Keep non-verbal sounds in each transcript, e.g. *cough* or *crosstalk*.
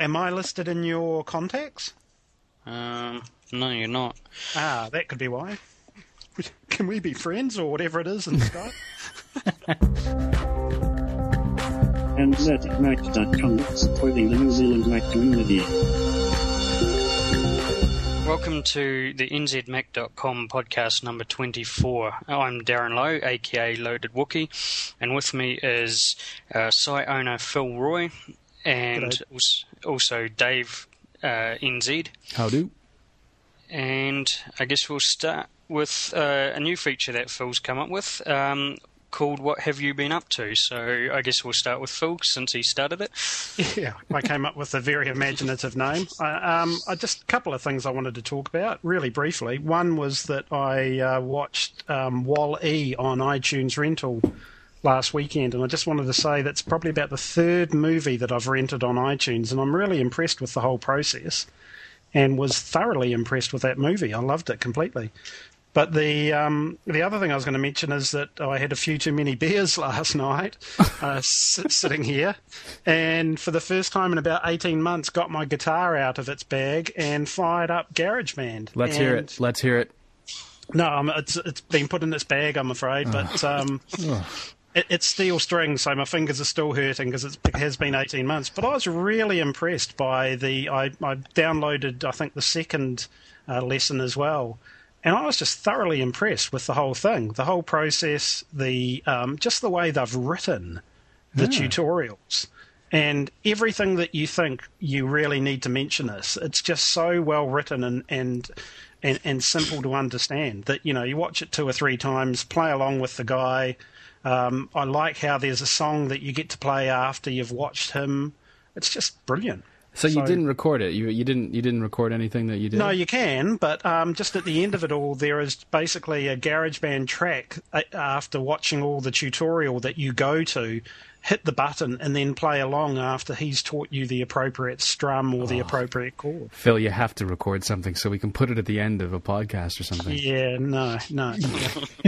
am I listed in your contacts? Um, no, you're not. Ah, that could be why. *laughs* Can we be friends or whatever it is in Skype? *laughs* NZMac.com, supporting the New Zealand Mac community. Welcome to the NZMac.com podcast number 24. I'm Darren Lowe, aka Loaded Wookie, and with me is uh, site owner Phil Roy and G'day. Als- also Dave uh, NZ. How do? And I guess we'll start with uh, a new feature that Phil's come up with um, called What Have You Been Up To? So I guess we'll start with Phil since he started it. *laughs* Yeah, I came up with a very imaginative name. I, um, I just a couple of things I wanted to talk about, really briefly. One was that I uh, watched um, Wall E on iTunes Rental last weekend, and I just wanted to say that's probably about the third movie that I've rented on iTunes, and I'm really impressed with the whole process, and was thoroughly impressed with that movie. I loved it completely. But the um, the other thing I was going to mention is that I had a few too many *laughs* beers last night, uh, s- sitting here, and for the first time in about eighteen months, got my guitar out of its bag and fired up GarageBand. Let's hear it. Let's hear it. No, it's it's been put in its bag, I'm afraid, but um, it, it's steel string, so my fingers are still hurting because it has been 18 months. But I was really impressed by the. I, I downloaded, I think, the second uh, lesson as well, and I was just thoroughly impressed with the whole thing, the whole process, the um, just the way they've written the tutorials. And everything that you think you really need to mention this, it's just so well written and, and and and simple to understand that you know you watch it two or three times, play along with the guy. Um, I like how there's a song that you get to play after you've watched him. It's just brilliant. So you didn't record it. You you didn't you didn't record anything that you did. No, you can, but um, just at the end of it all, there is basically a GarageBand track uh, after watching all the tutorial that you go to, hit the button, and then play along after he's taught you the appropriate strum or the oh. appropriate chord. Phil, you have to record something so we can put it at the end of a podcast or something. Yeah, no, no. *laughs*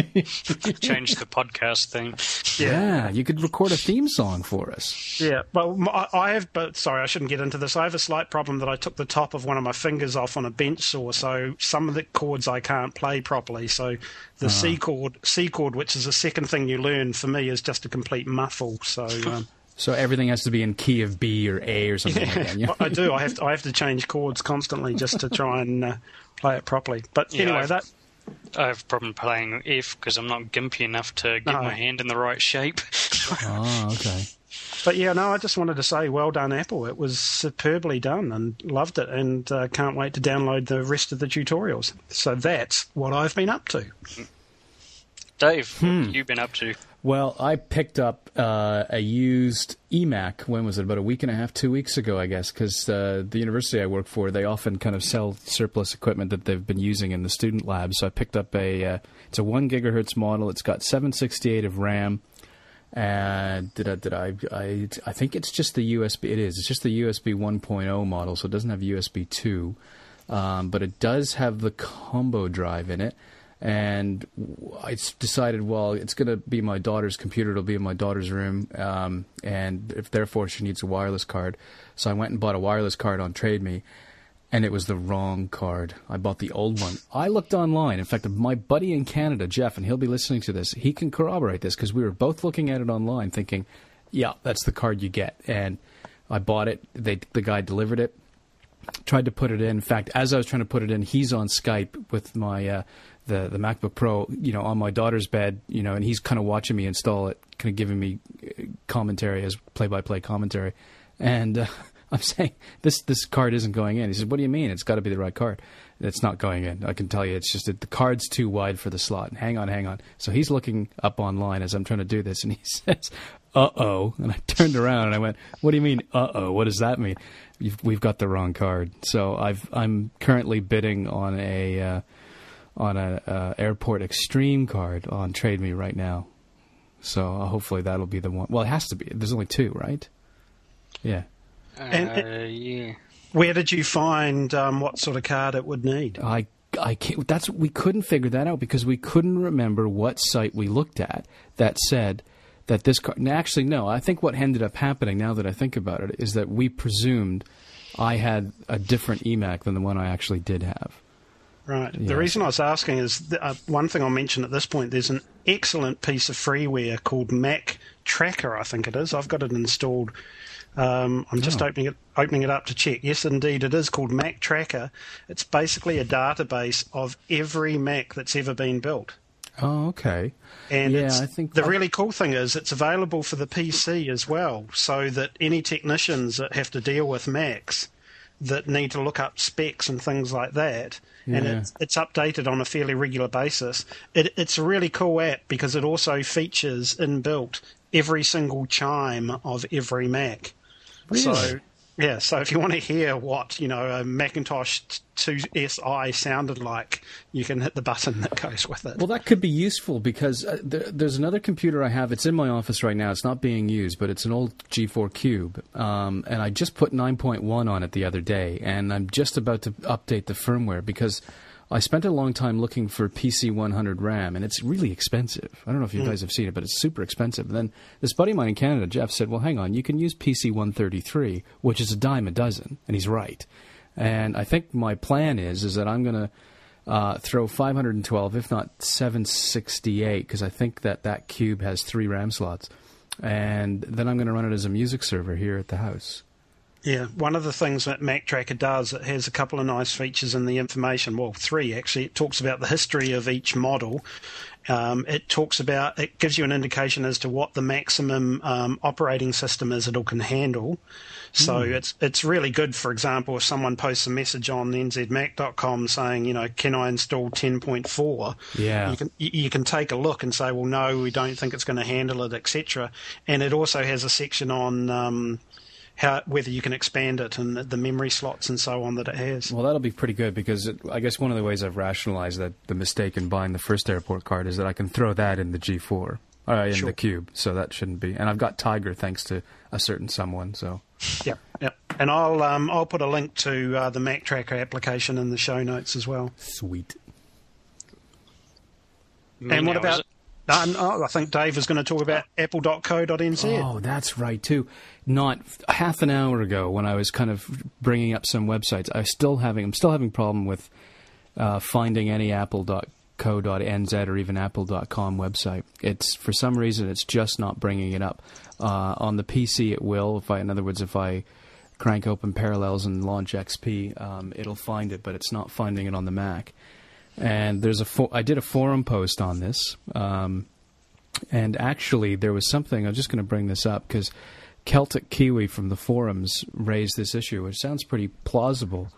Change the podcast thing. Yeah, you could record a theme song for us. Yeah, well, I have, but sorry, I shouldn't get into this. I have a slight problem that I took the top of one of my fingers off on a bench saw, so some of the chords I can't play properly. So the C chord, C chord, which is the second thing you learn for me, is just a complete muffle. So *laughs* um, So everything has to be in key of B or A or something like that. Yeah. *laughs* I do. I have to, I have to change chords constantly just to try and uh, play it properly. But Yeah, anyway, I've- that I have a problem playing F because I'm not gimpy enough to get No. my hand in the right shape. Oh, *laughs* okay. But yeah, no, I just wanted to say well done, Apple. It was superbly done and loved it, and uh, can't wait to download the rest of the tutorials. So that's what I've been up to. Dave, what have been up to? Well, I picked up uh, a used eMac. When was it? About a week and a half, two weeks ago, I guess. Because uh, the university I work for, they often kind of sell surplus equipment that they've been using in the student lab. So I picked up a. Uh, it's a one gigahertz model. It's got 768 of RAM. And did I, I, I? I think it's just the USB. It is. It's just the USB 1.0 model, so it doesn't have USB 2, um, but it does have the combo drive in it. And I decided, well, it's going to be my daughter's computer. It'll be in my daughter's room, um, and if therefore she needs a wireless card. So I went and bought a wireless card on TradeMe, and it was the wrong card. I bought the old one. I looked online. In fact, my buddy in Canada, Jeff, and he'll be listening to this, he can corroborate this because we were both looking at it online thinking, yeah, that's the card you get. And I bought it. They, the guy delivered it. Tried to put it in. In fact, as I was trying to put it in, he's on Skype with my uh, the the MacBook Pro, you know, on my daughter's bed, you know, and he's kind of watching me install it, kind of giving me uh, commentary as play by play commentary. And uh, *laughs* I'm saying this this card isn't going in. He says, "What do you mean? It's got to be the right card." It's not going in. I can tell you, it's just that the card's too wide for the slot. Hang on, hang on. So he's looking up online as I'm trying to do this, and he *laughs* says, "Uh oh!" And I turned around and I went, "What do you mean, uh oh? What does that mean?" You've, we've got the wrong card. So I've I'm currently bidding on a uh, on a uh, airport extreme card on Trade Me right now. So uh, hopefully that'll be the one. Well, it has to be. There's only two, right? Yeah. And- uh, yeah. Where did you find um, what sort of card it would need? I I can't, that's we couldn't figure that out because we couldn't remember what site we looked at that said that this card. Actually, no. I think what ended up happening, now that I think about it, is that we presumed I had a different eMac than the one I actually did have. Right. Yeah. The reason I was asking is th- uh, one thing I'll mention at this point. There's an excellent piece of freeware called Mac Tracker. I think it is. I've got it installed. Um, I'm just Oh. opening it opening it up to check. Yes, indeed, it is called Mactracker. It's basically a database of every Mac that's ever been built. Oh, okay. And Yeah, it's, I think the I- really cool thing is it's available for the PC as well, so that any technicians that have to deal with Macs that need to look up specs and things like that, and it's, it's updated on a fairly regular basis. It, it's a really cool app because it also features inbuilt every single chime of every Mac. So yeah, so if you want to hear what you know a Macintosh 2SI sounded like, you can hit the button that goes with it. Well, that could be useful because uh, there, there's another computer I have. It's in my office right now. It's not being used, but it's an old G4 Cube. Um, and I just put 9.1 on it the other day, and I'm just about to update the firmware because I spent a long time looking for PC 100 RAM, and it's really expensive. I don't know if you guys have seen it, but it's super expensive. And then this buddy of mine in Canada, Jeff, said, "Well, hang on, you can use PC 133, which is a dime a dozen," and he's right. And I think my plan is is that I'm going to uh, throw 512, if not 768, because I think that that cube has three RAM slots. And then I'm going to run it as a music server here at the house. Yeah, one of the things that Mactracker does, it has a couple of nice features in the information. Well, three actually. It talks about the history of each model. Um, it talks about, it gives you an indication as to what the maximum um, operating system is it'll can handle. So it's it's really good. For example, if someone posts a message on nzmac.com saying, you know, can I install 10.4? Yeah. you can you can take a look and say, well, no, we don't think it's going to handle it, etc. And it also has a section on um, how whether you can expand it and the, the memory slots and so on that it has. Well, that'll be pretty good because it, I guess one of the ways I've rationalized that the mistake in buying the first airport card is that I can throw that in the G4, uh, in Sure. the cube. So that shouldn't be. And I've got Tiger thanks to a certain someone. So *laughs* Yeah, yeah. And I'll um, I'll put a link to uh, the Mactracker application in the show notes as well. sweet. and what about? Um, oh, I think Dave is going to talk about apple.co.nz. Oh, that's right too. Not half an hour ago when I was kind of bringing up some websites, I still having I'm still having problem with uh, finding any apple.co.nz or even apple.com website. It's for some reason it's just not bringing it up. Uh, on the PC, it will. If I, in other words, if I crank open Parallels and launch XP, um, it'll find it, but it's not finding it on the Mac. And there's a fo- I did a forum post on this. Um, and actually, there was something, I'm just going to bring this up because Celtic Kiwi from the forums raised this issue, which sounds pretty plausible.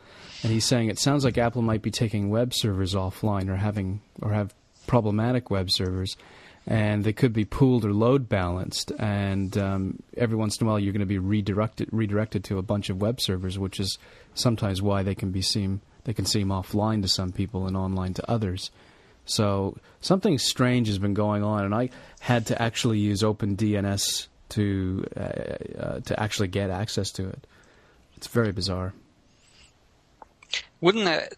And he's saying it sounds like Apple might be taking web servers offline or having or have problematic web servers, and they could be pooled or load balanced. And um, every once in a while, you're going to be redirected redirected to a bunch of web servers, which is sometimes why they can be seem they can seem offline to some people and online to others. So something strange has been going on, and I had to actually use OpenDNS to uh, uh, to actually get access to it. It's very bizarre. Wouldn't that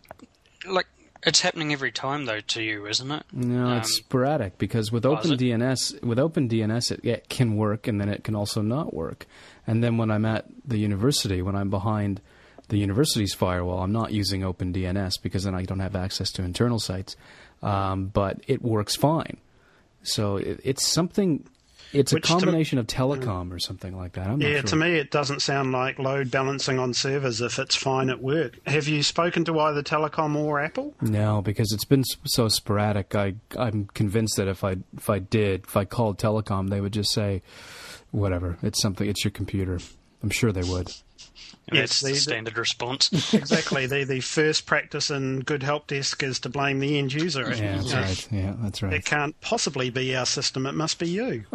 like it's happening every time though to you, isn't it? No, Um, it's sporadic because with Oh, it? OpenDNS, with OpenDNS, it, it can work, and then it can also not work. And then when I'm at the university, when I'm behind the university's firewall, I'm not using OpenDNS because then I don't have access to internal sites. Um, but it works fine. So it, it's something. It's a to combination of telecom or something like that. I'm not Yeah, sure. to me, it doesn't sound like load balancing on servers if it's fine at work. Have you spoken to either Telecom or Apple? No, because it's been so sporadic. I I'm convinced that if I if I did if I called telecom, they would just say, whatever. It's something. It's your computer. I'm sure they would. Yes, That's the the- the- standard response. *laughs* exactly. the the first practice in good help desk is to blame the end user. Yeah, that's right. Yeah, that's right. It can't possibly be our system. It must be you. *laughs* *laughs*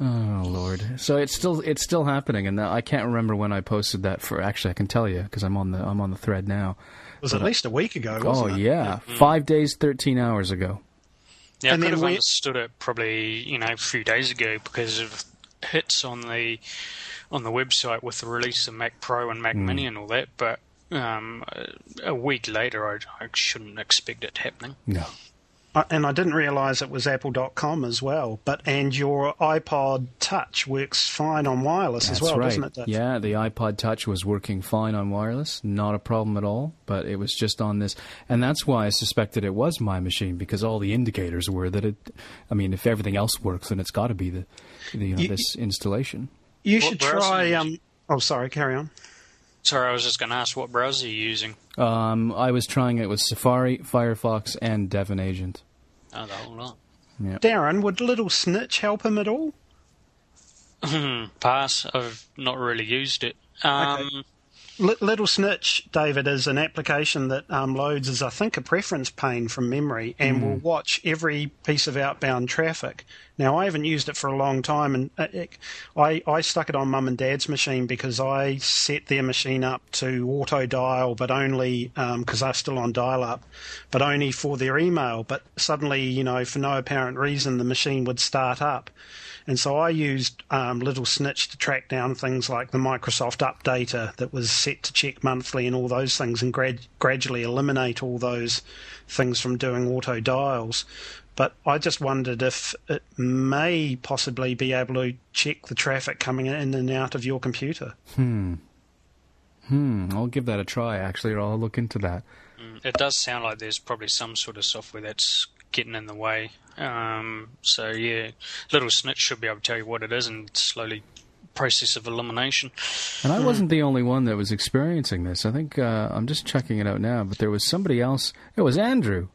Oh lord. So it's still it's still happening, and I can't remember when I posted that. For actually, I can tell you because I'm on the I'm on the thread now. It was at least a week ago. Oh Wasn't it? yeah, mm-hmm. five days, thirteen hours ago. Yeah, And I then could have we- understood it probably you know a few days ago because of hits on the on the website with the release of Mac Pro and Mac Mini and all that. But um, a- a week later, I, I shouldn't expect it happening. No. I- and I didn't realise it was Apple.com as well. But and your iPod Touch works fine on wireless That's as well, right. doesn't it? Dave? Yeah, the iPod Touch was working fine on wireless, not a problem at all. But it was just on this, and that's why I suspected it was my machine because all the indicators were that it. I mean, if everything else works, then it's got to be the, the you know, You- this installation. You What should try. Um, oh, sorry. Carry on. Sorry, I was just going to ask what browser you're using. Um, I was trying it with Safari, Firefox, and DEVONagent. Oh, the whole lot. Darren, would Little Snitch help him at all? Pass. I've not really used it. Um, Li- Little Snitch, David, is an application that um, loads as I think a preference pane from memory and will watch every piece of outbound traffic. Now I haven't used it for a long time, and uh, it, I I stuck it on mum and dad's machine because I set their machine up to auto dial, but only because I'm still on dial up, but only for their email. But suddenly, you know, for no apparent reason, the machine would start up. And so I used um, Little Snitch to track down things like the Microsoft Updater that was set to check monthly and all those things, and grad- gradually eliminate all those things from doing auto dials. But I just wondered if it may possibly be able to check the traffic coming in and out of your computer. Hmm, Hmm. I'll give that a try, actually, or I'll look into that. it does sound like there's probably some sort of software that's getting in the way. Um, so yeah, Little Snitch should be able to tell you what it is and slowly process of elimination. And I wasn't the only one that was experiencing this. I think uh, I'm just checking it out now, but there was somebody else. It was Andrew.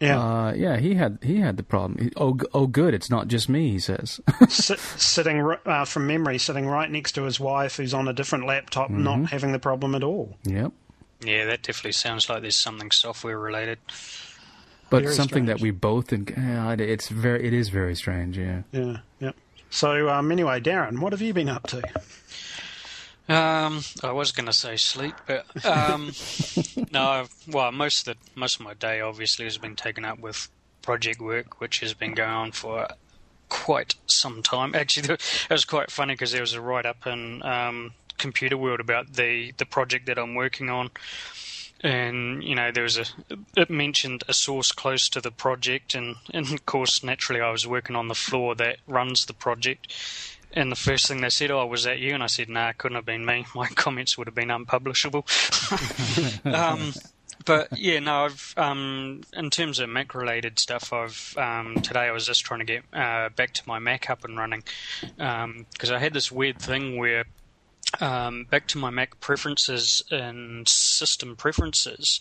Yeah, Uh, yeah, he had he had the problem. He, oh, oh, good, it's not just me. He says. *laughs* Sit, sitting uh, from memory, sitting right next to his wife, who's on a different laptop, not having the problem at all. yep. Yeah, that definitely sounds like there's something software related. But Very something that we both, in, it's very, it is very strange. Yeah. Yeah, yeah. So um, anyway, Darren, what have you been up to? Um, I was going to say sleep, but um, *laughs* no. Well, most of the most of my day obviously has been taken up with project work, which has been going on for quite some time. Actually, *laughs* it was quite funny because there was a write up in um, Computer World about the the project that I'm working on. And you know there was a it mentioned a source close to the project, and, and of course naturally I was working on the floor that runs the project, and the first thing they said, "Oh, was that you?" And I said, "Nah, it couldn't have been me. *laughs* My comments would have been unpublishable." *laughs* um, but yeah, no. I've um, in terms of Mac related stuff, I've um, today I was just trying to get uh, back to my Mac up and running because I had this weird thing where um, back to my Mac preferences and system preferences,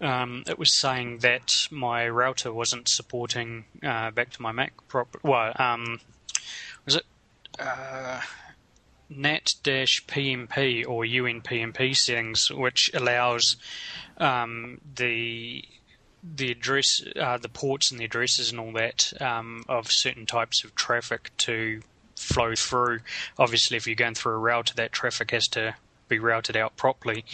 um, it was saying that my router wasn't supporting uh, back to my Mac prop. Well, um, was it uh, NAT-PMP or UPnP settings, which allows um, the the address, uh, the ports and the addresses and all that um, of certain types of traffic to flow through. Obviously, if you're going through a router, that traffic has to be routed out properly.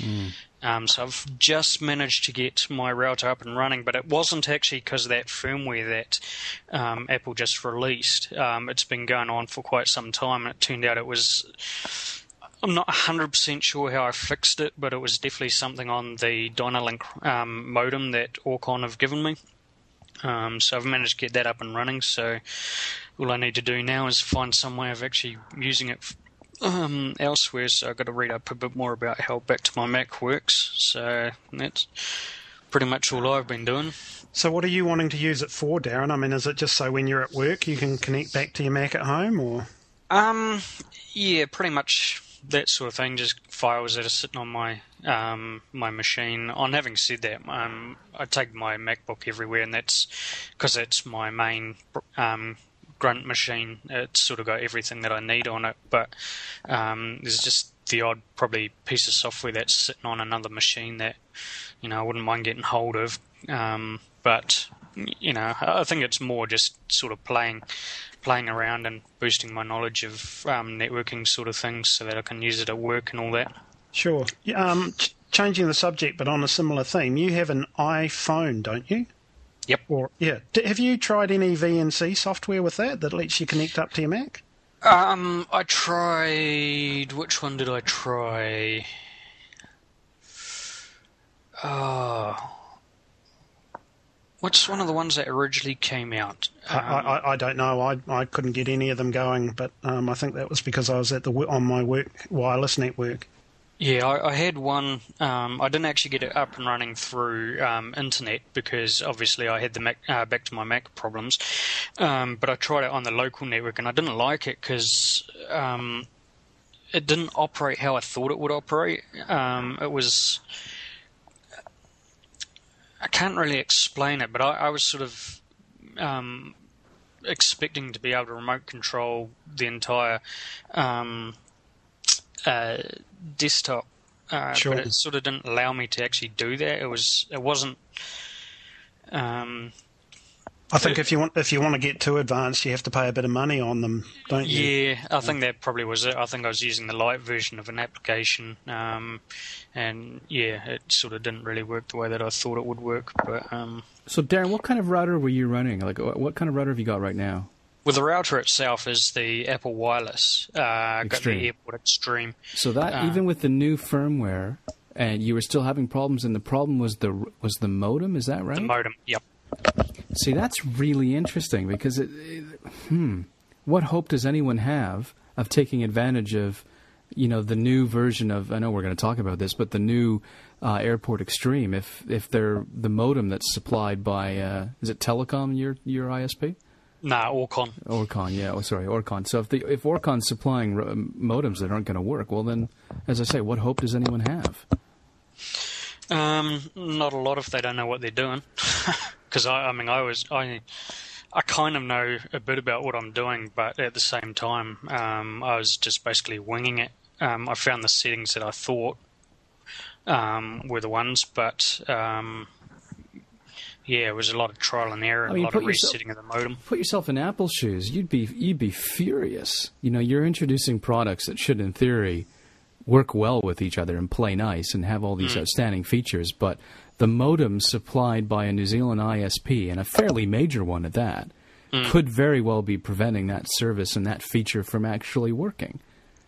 Um, so I've just managed to get my router up and running, but it wasn't actually because of that firmware that um, Apple just released. Um, it's been going on for quite some time, and it turned out it was. I'm not 100% sure how I fixed it, but it was definitely something on the Dynalink um, modem that Orcon have given me. Um, so I've managed to get that up and running. So all I need to do now is find some way of actually using it um, elsewhere. So I've got to read up a bit more about how Back to My Mac works. So that's pretty much all I've been doing. So what are you wanting to use it for, Darren? I mean, is it just so when you're at work you can connect back to your Mac at home, or Um, yeah, pretty much that sort of thing. Just files that are sitting on my um, my machine. On having said that, um, I take my MacBook everywhere, and that's because it's my main um, grunt machine. It's sort of got everything that I need on it. But um, there's just the odd probably piece of software that's sitting on another machine that you know I wouldn't mind getting hold of. Um, but you know, I think it's more just sort of playing playing around and boosting my knowledge of um, networking sort of things so that I can use it at work and all that. sure? Um, ch- changing the subject, but on a similar theme, you have an iPhone, don't you? Yep. Or yeah, D- have you tried any VNC software with that that lets you connect up to your Mac? Um, I tried. Which one did I try? Oh. What's one of the ones that originally came out? I, I, I don't know. I, I couldn't get any of them going, but um, I think that was because I was at the on my work wireless network. Yeah, I, I had one. Um, I didn't actually get it up and running through um, internet because obviously I had the Mac, uh, back to my Mac problems. Um, but I tried it on the local network and I didn't like it because um, it didn't operate how I thought it would operate. Um, it was. I can't really explain it, but I, I was sort of um, expecting to be able to remote control the entire uh, desktop, uh, Sure. but it sort of didn't allow me to actually do that. It was it wasn't. Um, I think if you want if you want to get too advanced, you have to pay a bit of money on them, don't you? yeah, I think that probably was it. I think I was using the light version of an application, um, and yeah, it sort of didn't really work the way that I thought it would work. But um, So, Darren, what kind of router were you running? Like, what what kind of router have you got right now? Well, the router itself is the Apple Wireless. Uh, got the Airport Extreme. So that Uh, even with the new firmware, and you were still having problems, and the problem was the was the modem. Is that right? The modem. Yep. See, that's really interesting because it, it, hmm, what hope does anyone have of taking advantage of, you know, the new version of? I know we're going to talk about this, but the new uh, Airport Extreme. If if they're the modem that's supplied by, uh, is it Telecom your your ISP? Nah, Orcon. Orcon, yeah. Oh, sorry, Orcon. So if the if Orcon's supplying ro- modems that aren't going to work, well then, as I say, what hope does anyone have? Um, not a lot if they don't know what they're doing. *laughs* Because I, I mean, I was I, I kind of know a bit about what I'm doing, but at the same time, um, I was just basically winging it. Um, I found the settings that I thought um, were the ones, but um, yeah, it was a lot of trial and error, I mean, oh, a lot put of yourself- resetting of the modem. Put yourself in Apple's shoes. You'd be you'd be furious. You know, you're introducing products that should, in theory, work well with each other and play nice and have all these hmm. outstanding features, but the modem supplied by a New Zealand ISP and a fairly major one at that hmm. could very well be preventing that service and that feature from actually working.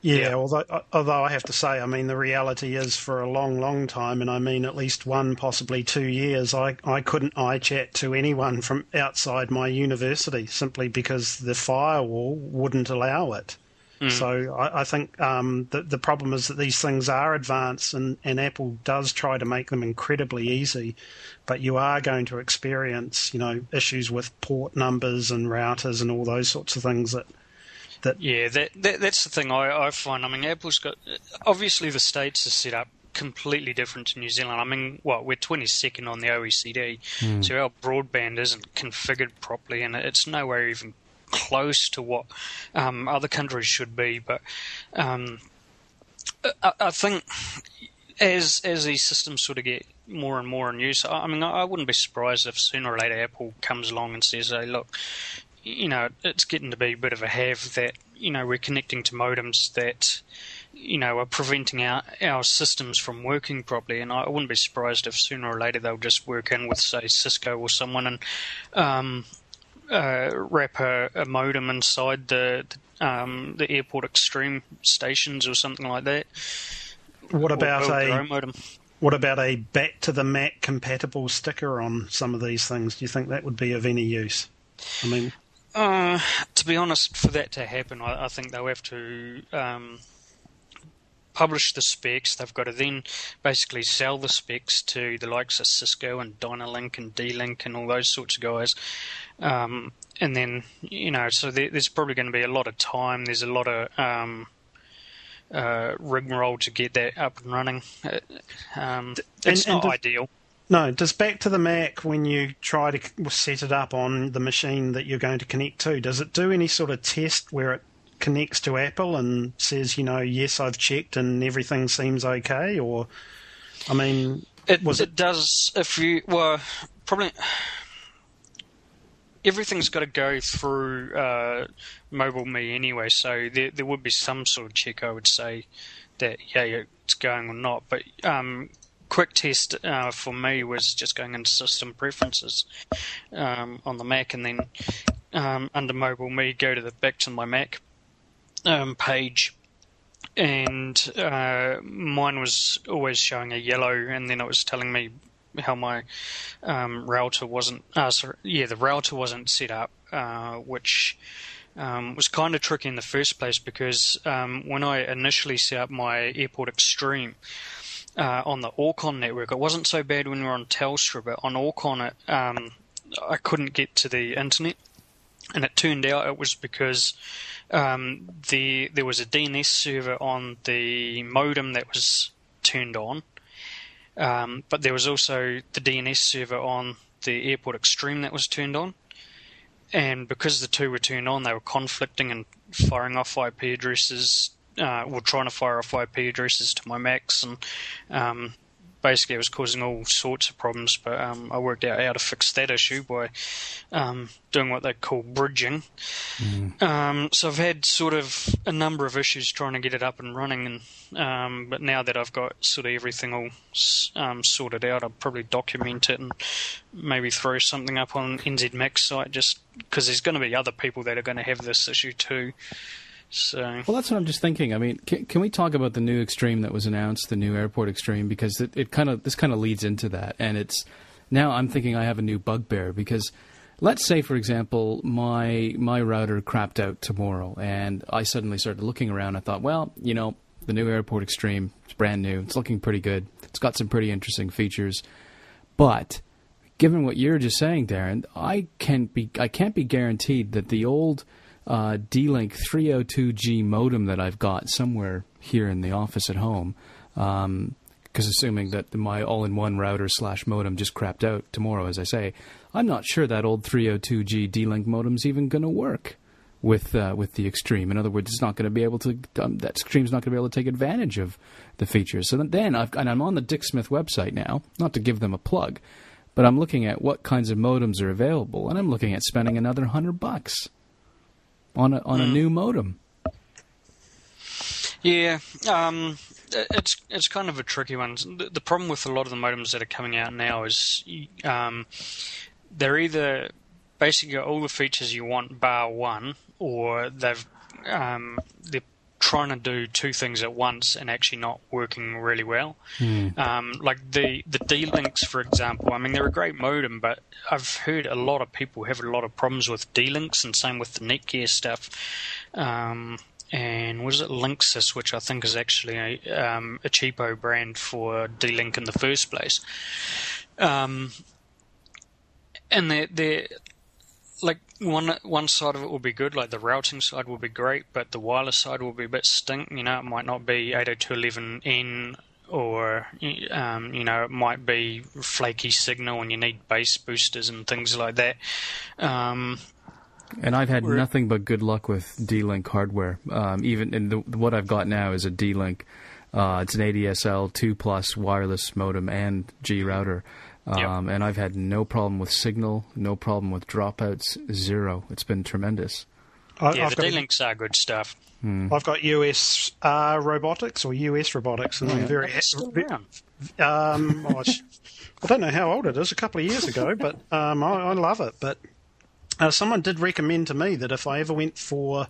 Yeah, Yeah. although although I have to say, I mean, the reality is for a long, long time, and I mean at least one, possibly two years, I, I couldn't iChat to anyone from outside my university simply because the firewall wouldn't allow it. So I, I think um, the the problem is that these things are advanced, and, and Apple does try to make them incredibly easy, but you are going to experience, you know, issues with port numbers and routers and all those sorts of things that Yeah, that, that that's the thing I, I find. I mean, Apple's got obviously the states are set up completely different to New Zealand. I mean, what we're 22nd on the OECD, so our broadband isn't configured properly, and it's nowhere even close to what um, other countries should be. But um, I, I think as as these systems sort of get more and more in use, I I mean, I I wouldn't be surprised if sooner or later Apple comes along and says, "Hey, look, you know, it's getting to be a bit of a have that you know we're connecting to modems that you know are preventing our our systems from working properly." And I wouldn't be surprised if sooner or later they'll just work in with say Cisco or someone and um, uh, wrap a, a modem inside the. the um, the airport extreme stations or something like that. what about a modem. What about a back to the Mac compatible sticker on some of these things? Do you think that would be of any use? I mean, Uh, to be honest, for that to happen, I, I think they'll have to um, publish the specs. They've got to then basically sell the specs to the likes of Cisco and Dynalink and D-Link and all those sorts of guys. Um, and then, you know, so there, there's probably going to be a lot of time. There's a lot of um, uh, rigmarole to get that up and running. Uh, um, it's and not does- ideal. No, does back to the Mac when you try to set it up on the machine that you're going to connect to, does it do any sort of test where it connects to Apple and says, you know, yes, I've checked and everything seems okay? Or, I mean, It, Was it does if you well probably everything's got to go through uh, MobileMe anyway, so there there would be some sort of check I would say that yeah it's going or not. But um, quick test uh, for me was just going into system preferences um, on the Mac and then um, under MobileMe go to the back to my Mac um, page and uh, mine was always showing a yellow, and then it was telling me how my um, router wasn't. Uh, sorry, yeah, the router wasn't set up, uh, which um, was kind of tricky in the first place because um, when I initially set up my Airport Extreme uh, on the Orcon network, it wasn't so bad when we were on Telstra, but on Orcon, it, um, I couldn't get to the internet, and it turned out it was because um, the there was a DNS server on the modem that was turned on, um, but there was also the DNS server on the Airport Extreme that was turned on. And because the two were turned on, they were conflicting and firing off IP addresses. Uh, were trying to fire off IP addresses to my Macs, and um, basically it was causing all sorts of problems. But um, I worked out how to fix that issue by um, doing what they call bridging. Mm. Um, so I've had sort of a number of issues trying to get it up and running, and um, but now that I've got sort of everything all um, sorted out, I'll probably document it and maybe throw something up on NZ NZMac's site just because there's going to be other people that are going to have this issue too. So. Well, that's what I'm just thinking. I mean, can, can, we talk about the new Extreme that was announced, the new Airport Extreme, because it, it kind of this kind of leads into that, and it's now I'm thinking I have a new bugbear because let's say, for example, my my router crapped out tomorrow, and I suddenly started looking around. I thought, well, you know, the new Airport Extreme, it's brand new, it's looking pretty good, it's got some pretty interesting features, but given what you're just saying, Darren, I can't be I can't be guaranteed that the old uh, D-Link 302G modem that I've got somewhere here in the office at home. Because um, assuming that my all-in-one router slash modem just crapped out tomorrow, as I say, I'm not sure that old 302G D-Link modem's even going to work with uh, with the Extreme. In other words, it's not going to be able to. Um, that Extreme's not going to be able to take advantage of the features. So then, I've, and I'm on the Dick Smith website now. Not to give them a plug, but I'm looking at what kinds of modems are available, and I'm looking at spending another hundred bucks on a on a hmm. new modem. Yeah, um, it's it's kind of a tricky one. The, the, problem with a lot of the modems that are coming out now is um, they're either basically all the features you want bar one, or they've um, they're trying to do two things at once and actually not working really well. Mm. Um, like the the D links, for example. I mean, they're a great modem, but I've heard a lot of people have a lot of problems with D links, and same with the Netgear stuff. Um, and was it Linksys, which I think is actually a, um, a cheapo brand for D-Link in the first place. Um, and they're, they're like one one side of it will be good, like the routing side will be great, but the wireless side will be a bit stink. You know, it might not be 802.11n, or um, you know, it might be flaky signal, and you need bass boosters and things like that. Um, and I've had nothing but good luck with D-Link hardware. Um, even in the, what I've got now is a D-Link. Uh, it's an ADSL two plus wireless modem and G router. Um, yep. And I've had no problem with signal, no problem with dropouts, zero. It's been tremendous. I, yeah, I've the D-Links are good stuff. Hmm. I've got US uh, robotics or US robotics, and oh, yeah. very. Um, oh, I don't know how old it is. A couple of years ago, but um, I, I, love it. But uh, someone did recommend to me that if I ever went for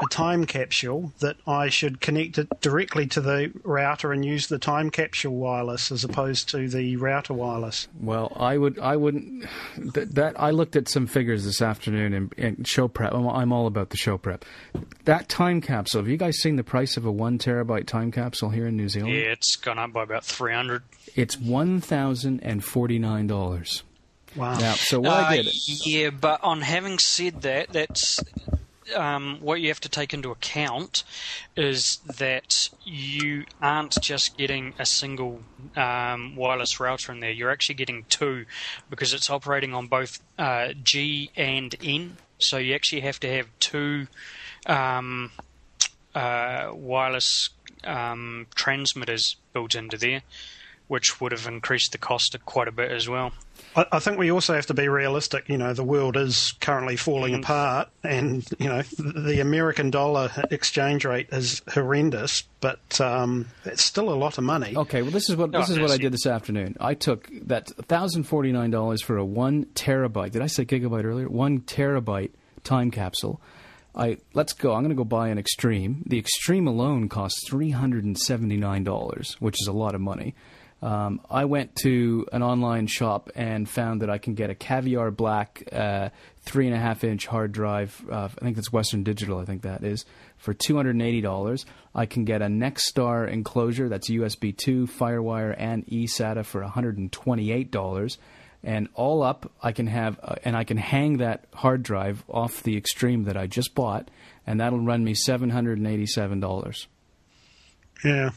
a time capsule, that I should connect it directly to the router and use the time capsule wireless as opposed to the router wireless. Well, I would, I wouldn't. That, that I looked at some figures this afternoon and, and show prep. I'm, I'm all about the show prep. That time capsule. Have you guys seen the price of a one terabyte time capsule here in New Zealand? Yeah, it's gone up by about three hundred. It's one thousand and forty nine dollars. Wow. Now, so what uh, I did. Yeah, but on having said that, that's um, what you have to take into account is that you aren't just getting a single um, wireless router in there. You're actually getting two because it's operating on both uh, G and N. So you actually have to have two um, uh, wireless um, transmitters built into there, which would have increased the cost quite a bit as well. I, I, think we also have to be realistic. You know, the world is currently falling mm. apart, and you know, the American dollar exchange rate is horrendous, but um, it's still a lot of money. Okay, well, this is what this is what I did this afternoon. I took that thousand forty nine dollars for a one terabyte. Did I say gigabyte earlier? One terabyte time capsule. I let's go. I'm going to go buy an Extreme. The Extreme alone costs three hundred and seventy nine dollars, which is a lot of money. Um, I went to an online shop and found that I can get a Caviar Black uh, three and a half inch hard drive. Uh, I think that's Western Digital. I think that is for two hundred and eighty dollars. I can get a Nexstar enclosure that's USB two, FireWire, and eSATA for one hundred and twenty eight dollars. And all up, I can have uh, and I can hang that hard drive off the Extreme that I just bought, and that'll run me seven hundred and eighty seven dollars. Yeah.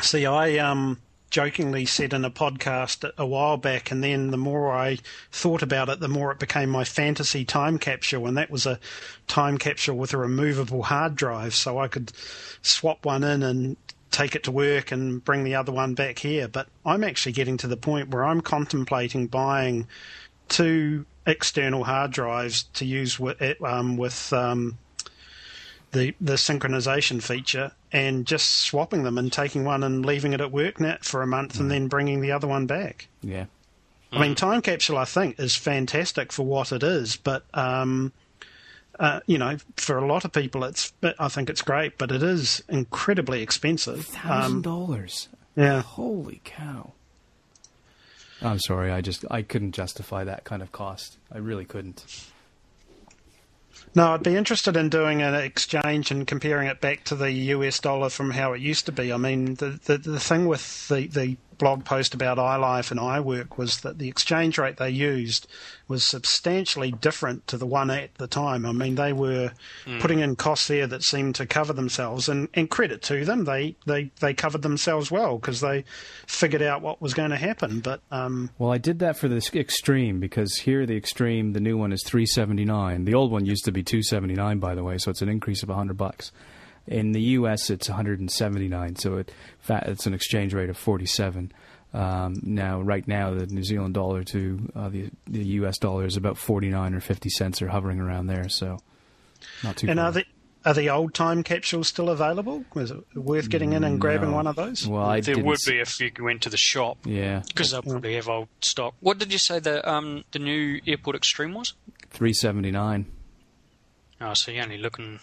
See, I um jokingly said in a podcast a while back, and then the more I thought about it, the more it became my fantasy time capsule, and that was a time capsule with a removable hard drive, so I could swap one in and take it to work and bring the other one back here. But I'm actually getting to the point where I'm contemplating buying two external hard drives to use with, um, with um, the the synchronization feature and just swapping them and taking one and leaving it at WorkNet for a month and then bringing the other one back. Yeah. I mean, Time Capsule, I think, is fantastic for what it is, but um, uh, you know, for a lot of people, it's I think it's great, but it is incredibly expensive. Thousand Um, dollars. yeah, Holy cow. I'm sorry, I just I couldn't justify that kind of cost. I really couldn't. No, I'd be interested in doing an exchange and comparing it back to the US dollar from how it used to be. I mean, the the, the thing with the the blog post about iLife and iWork was that the exchange rate they used was substantially different to the one at the time. I mean, they were putting in costs there that seemed to cover themselves, and, and credit to them, they, they, they covered themselves well because they figured out what was going to happen. But um, Well, I did that for the Extreme because here the Extreme, the new one is 379. The old one used to be 279 by the way, so it's an increase of 100 bucks. In the US it's 179, so it fa- it's an exchange rate of 47. Um, now, right now, the New Zealand dollar to uh, the the U.S. dollar is about forty nine or fifty cents, or hovering around there. So, not too. Bad. And far. are the are the old time capsules still available? Was it worth getting in and grabbing No. one of those? Well, I there would s- be if you went to the shop Yeah, because they'll probably have old stock. What did you say the um the new Airport Extreme was? three seventy nine. Oh, so you're only looking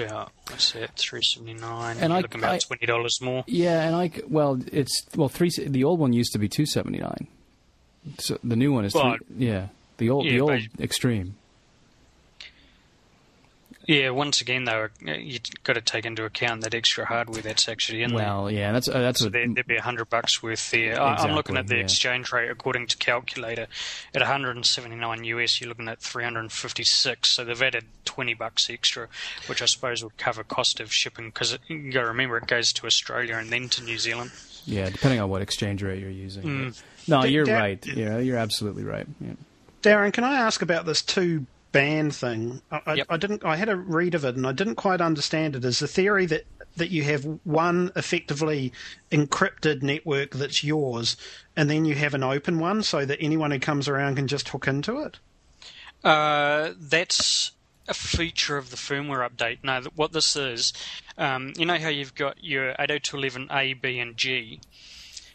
about what's that three seventy nine. And I- looking about I- twenty dollars more. Yeah, and I well, it's well three. The old one used to be two seventy nine. So the new one is Well, three. Yeah, the old yeah, the old extreme. Yeah, once again though, uh, you've got to take into account that extra hardware that's actually in there. Well, yeah, that's uh, that's So a, there, there'd be a hundred bucks worth there. I I'm looking at the yeah. exchange rate according to calculator. At 179 US, you're looking at 356. So they've added 20 bucks extra, which I suppose would cover cost of shipping. Because you got to remember, it goes to Australia and then to New Zealand. yeah, depending on what exchange rate you're using. Mm. No, D- you're da- right. Yeah, you're absolutely right. Yeah. Darren, can I ask about this two band thing? I, I- Yep. I didn't. I had a read of it and I didn't quite understand it. Is the theory that that you have one effectively encrypted network that's yours, and then you have an open one so that anyone who comes around can just hook into it? Uh, that's a feature of the firmware update. No, th- what this is, um, you know how you've got your 802.11a, b, and g.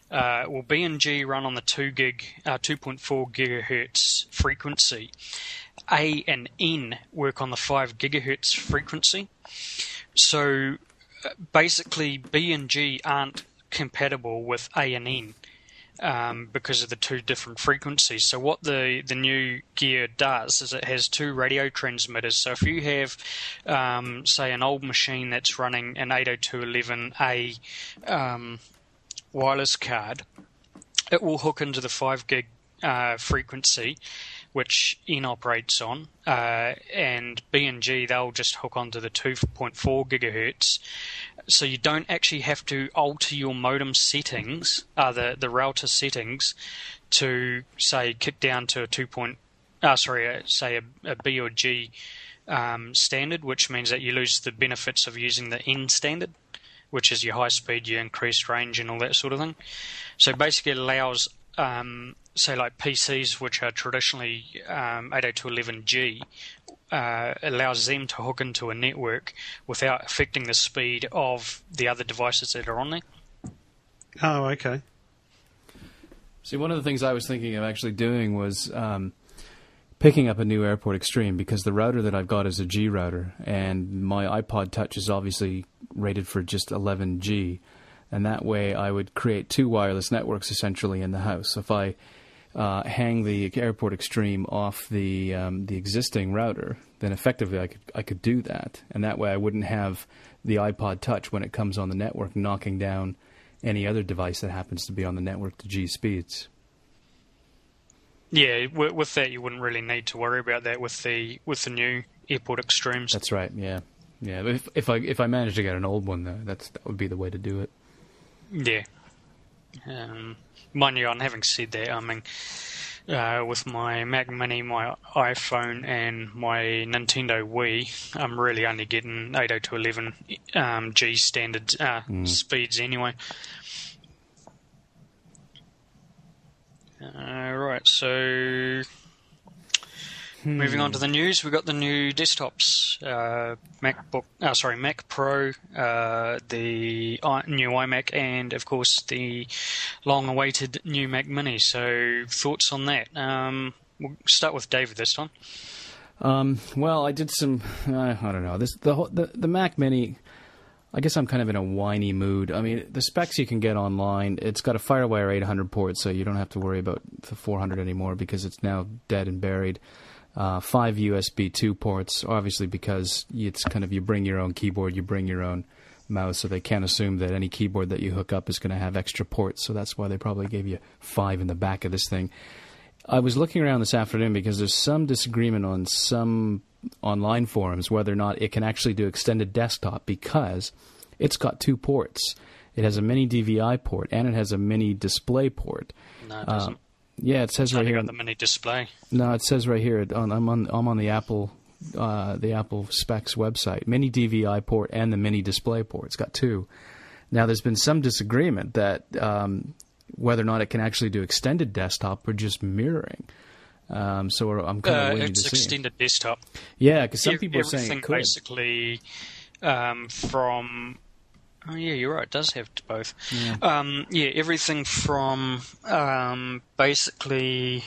Uh, well, B and G run on the two gig, uh, 2.4 gigahertz frequency. A and N work on the 5 gigahertz frequency. So uh, basically, B and G aren't compatible with A and N um, because of the two different frequencies. So what the the new gear does is it has two radio transmitters. So if you have, um, say, an old machine that's running an 802.11a um, wireless card, it will hook into the five gig uh, frequency, which N operates on, uh, and B and G they'll just hook onto the 2.4 gigahertz. So you don't actually have to alter your modem settings, uh, the the router settings, to say kick down to a 2. Point, uh, sorry, uh, say a, a B or G um, standard, which means that you lose the benefits of using the N standard, which is your high speed, your increased range, and all that sort of thing. So basically, it allows, um, say, like PCs, which are traditionally um, 802.11g, uh, allows them to hook into a network without affecting the speed of the other devices that are on there. Oh, okay. See, one of the things I was thinking of actually doing was um, picking up a new Airport Extreme because the router that I've got is a G router, and my iPod Touch is obviously rated for just 11G. and that way I would create two wireless networks essentially in the house. If I uh, hang the Airport Extreme off the um, the existing router, then effectively I could I could do that, and that way I wouldn't have the iPod Touch when it comes on the network knocking down any other device that happens to be on the network to G speeds. Yeah, with, with that you wouldn't really need to worry about that with the with the new Airport Extremes. That's right. Yeah, yeah. If if I if I manage to get an old one though, that's that would be the way to do it. Yeah. Um, mind you, and having said that, I mean, uh, with my Mac Mini, my iPhone, and my Nintendo Wii, I'm really only getting 802.11 um, G standard uh, Mm. speeds anyway. Uh, right, so moving on to the news, we've got the new desktops, uh, MacBook, uh, sorry, Mac Pro, uh, the I- new iMac, and of course the long-awaited new Mac Mini. So thoughts on that? Um, we'll start with David this time. Um, well, I did some. Uh, I don't know. This the the the Mac Mini. I guess I'm kind of in a whiny mood. I mean, the specs you can get online. It's got a FireWire 800 port, so you don't have to worry about the 400 anymore because it's now dead and buried. Uh, five USB 2 ports, obviously because it's kind of you bring your own keyboard, you bring your own mouse, so they can't assume that any keyboard that you hook up is going to have extra ports. So that's why they probably gave you five in the back of this thing. I was looking around this afternoon because there's some disagreement on some online forums whether or not it can actually do extended desktop because it's got two ports. It has a mini DVI port and it has a mini display port. No, it Uh, doesn't. Yeah, it says right here. on the mini display. No, it says right here. On, I'm on. I'm on the Apple, uh, the Apple specs website. Mini DVI port and the mini display port. It's got two. Now, there's been some disagreement that um, whether or not it can actually do extended desktop or just mirroring. Um, so we're- I'm kind of Uh, waiting it's to see. extended desktop. Yeah, because some people are saying it could. basically um, from. Oh yeah, you're right. It does have both. Yeah, um, yeah everything from um, basically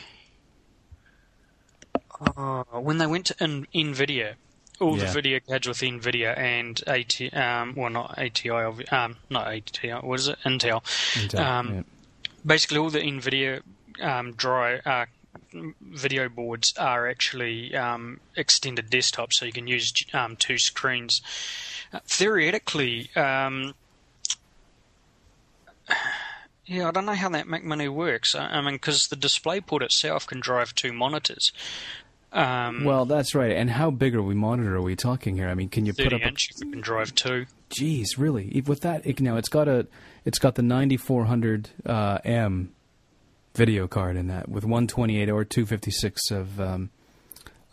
uh, when they went to in, Nvidia, all Yeah. the video cards with Nvidia and AT, um, well not ATI, um, not ATI. What is it? Intel. Intel, um, yeah. Basically, all the Nvidia um, dry uh, video boards are actually um, extended desktops, so you can use um, two screens. Theoretically, um, yeah, I don't know how that Mac Mini works. I, I mean, because the DisplayPort itself can drive two monitors. Um, Well, that's right. And how big are we monitor are we talking here? I mean, can you put 30 up a inch, you can drive two. Jeez, really? With that, it, now it's got a, it's got the 9400 uh, M video card in that with 128 or 256 of um,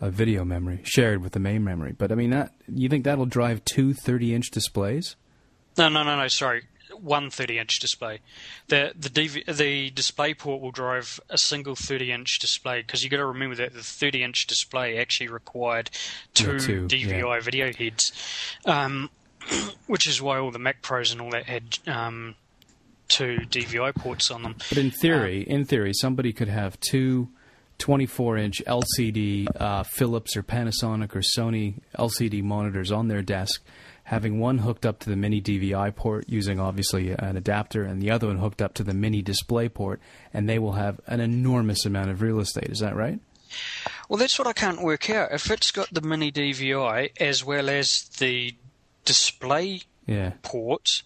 of video memory shared with the main memory. But I mean, that you think that'll drive two 30 inch displays? No, no, no, no. Sorry, one 30-inch display. The the DV, the DisplayPort will drive a single 30-inch display because you got to remember that the 30-inch display actually required two, Yeah, two, DVI yeah. video heads, um, *clears throat* which is why all the Mac Pros and all that had um, two DVI ports on them. But in theory, in theory, somebody could have two 24 inch LCD uh, Philips or Panasonic or Sony LCD monitors on their desk, having one hooked up to the mini DVI port using obviously an adapter, and the other one hooked up to the mini display port, and they will have an enormous amount of real estate. Is that right? Well, that's what I can't work out. If it's got the mini DVI as well as the display Yeah. port,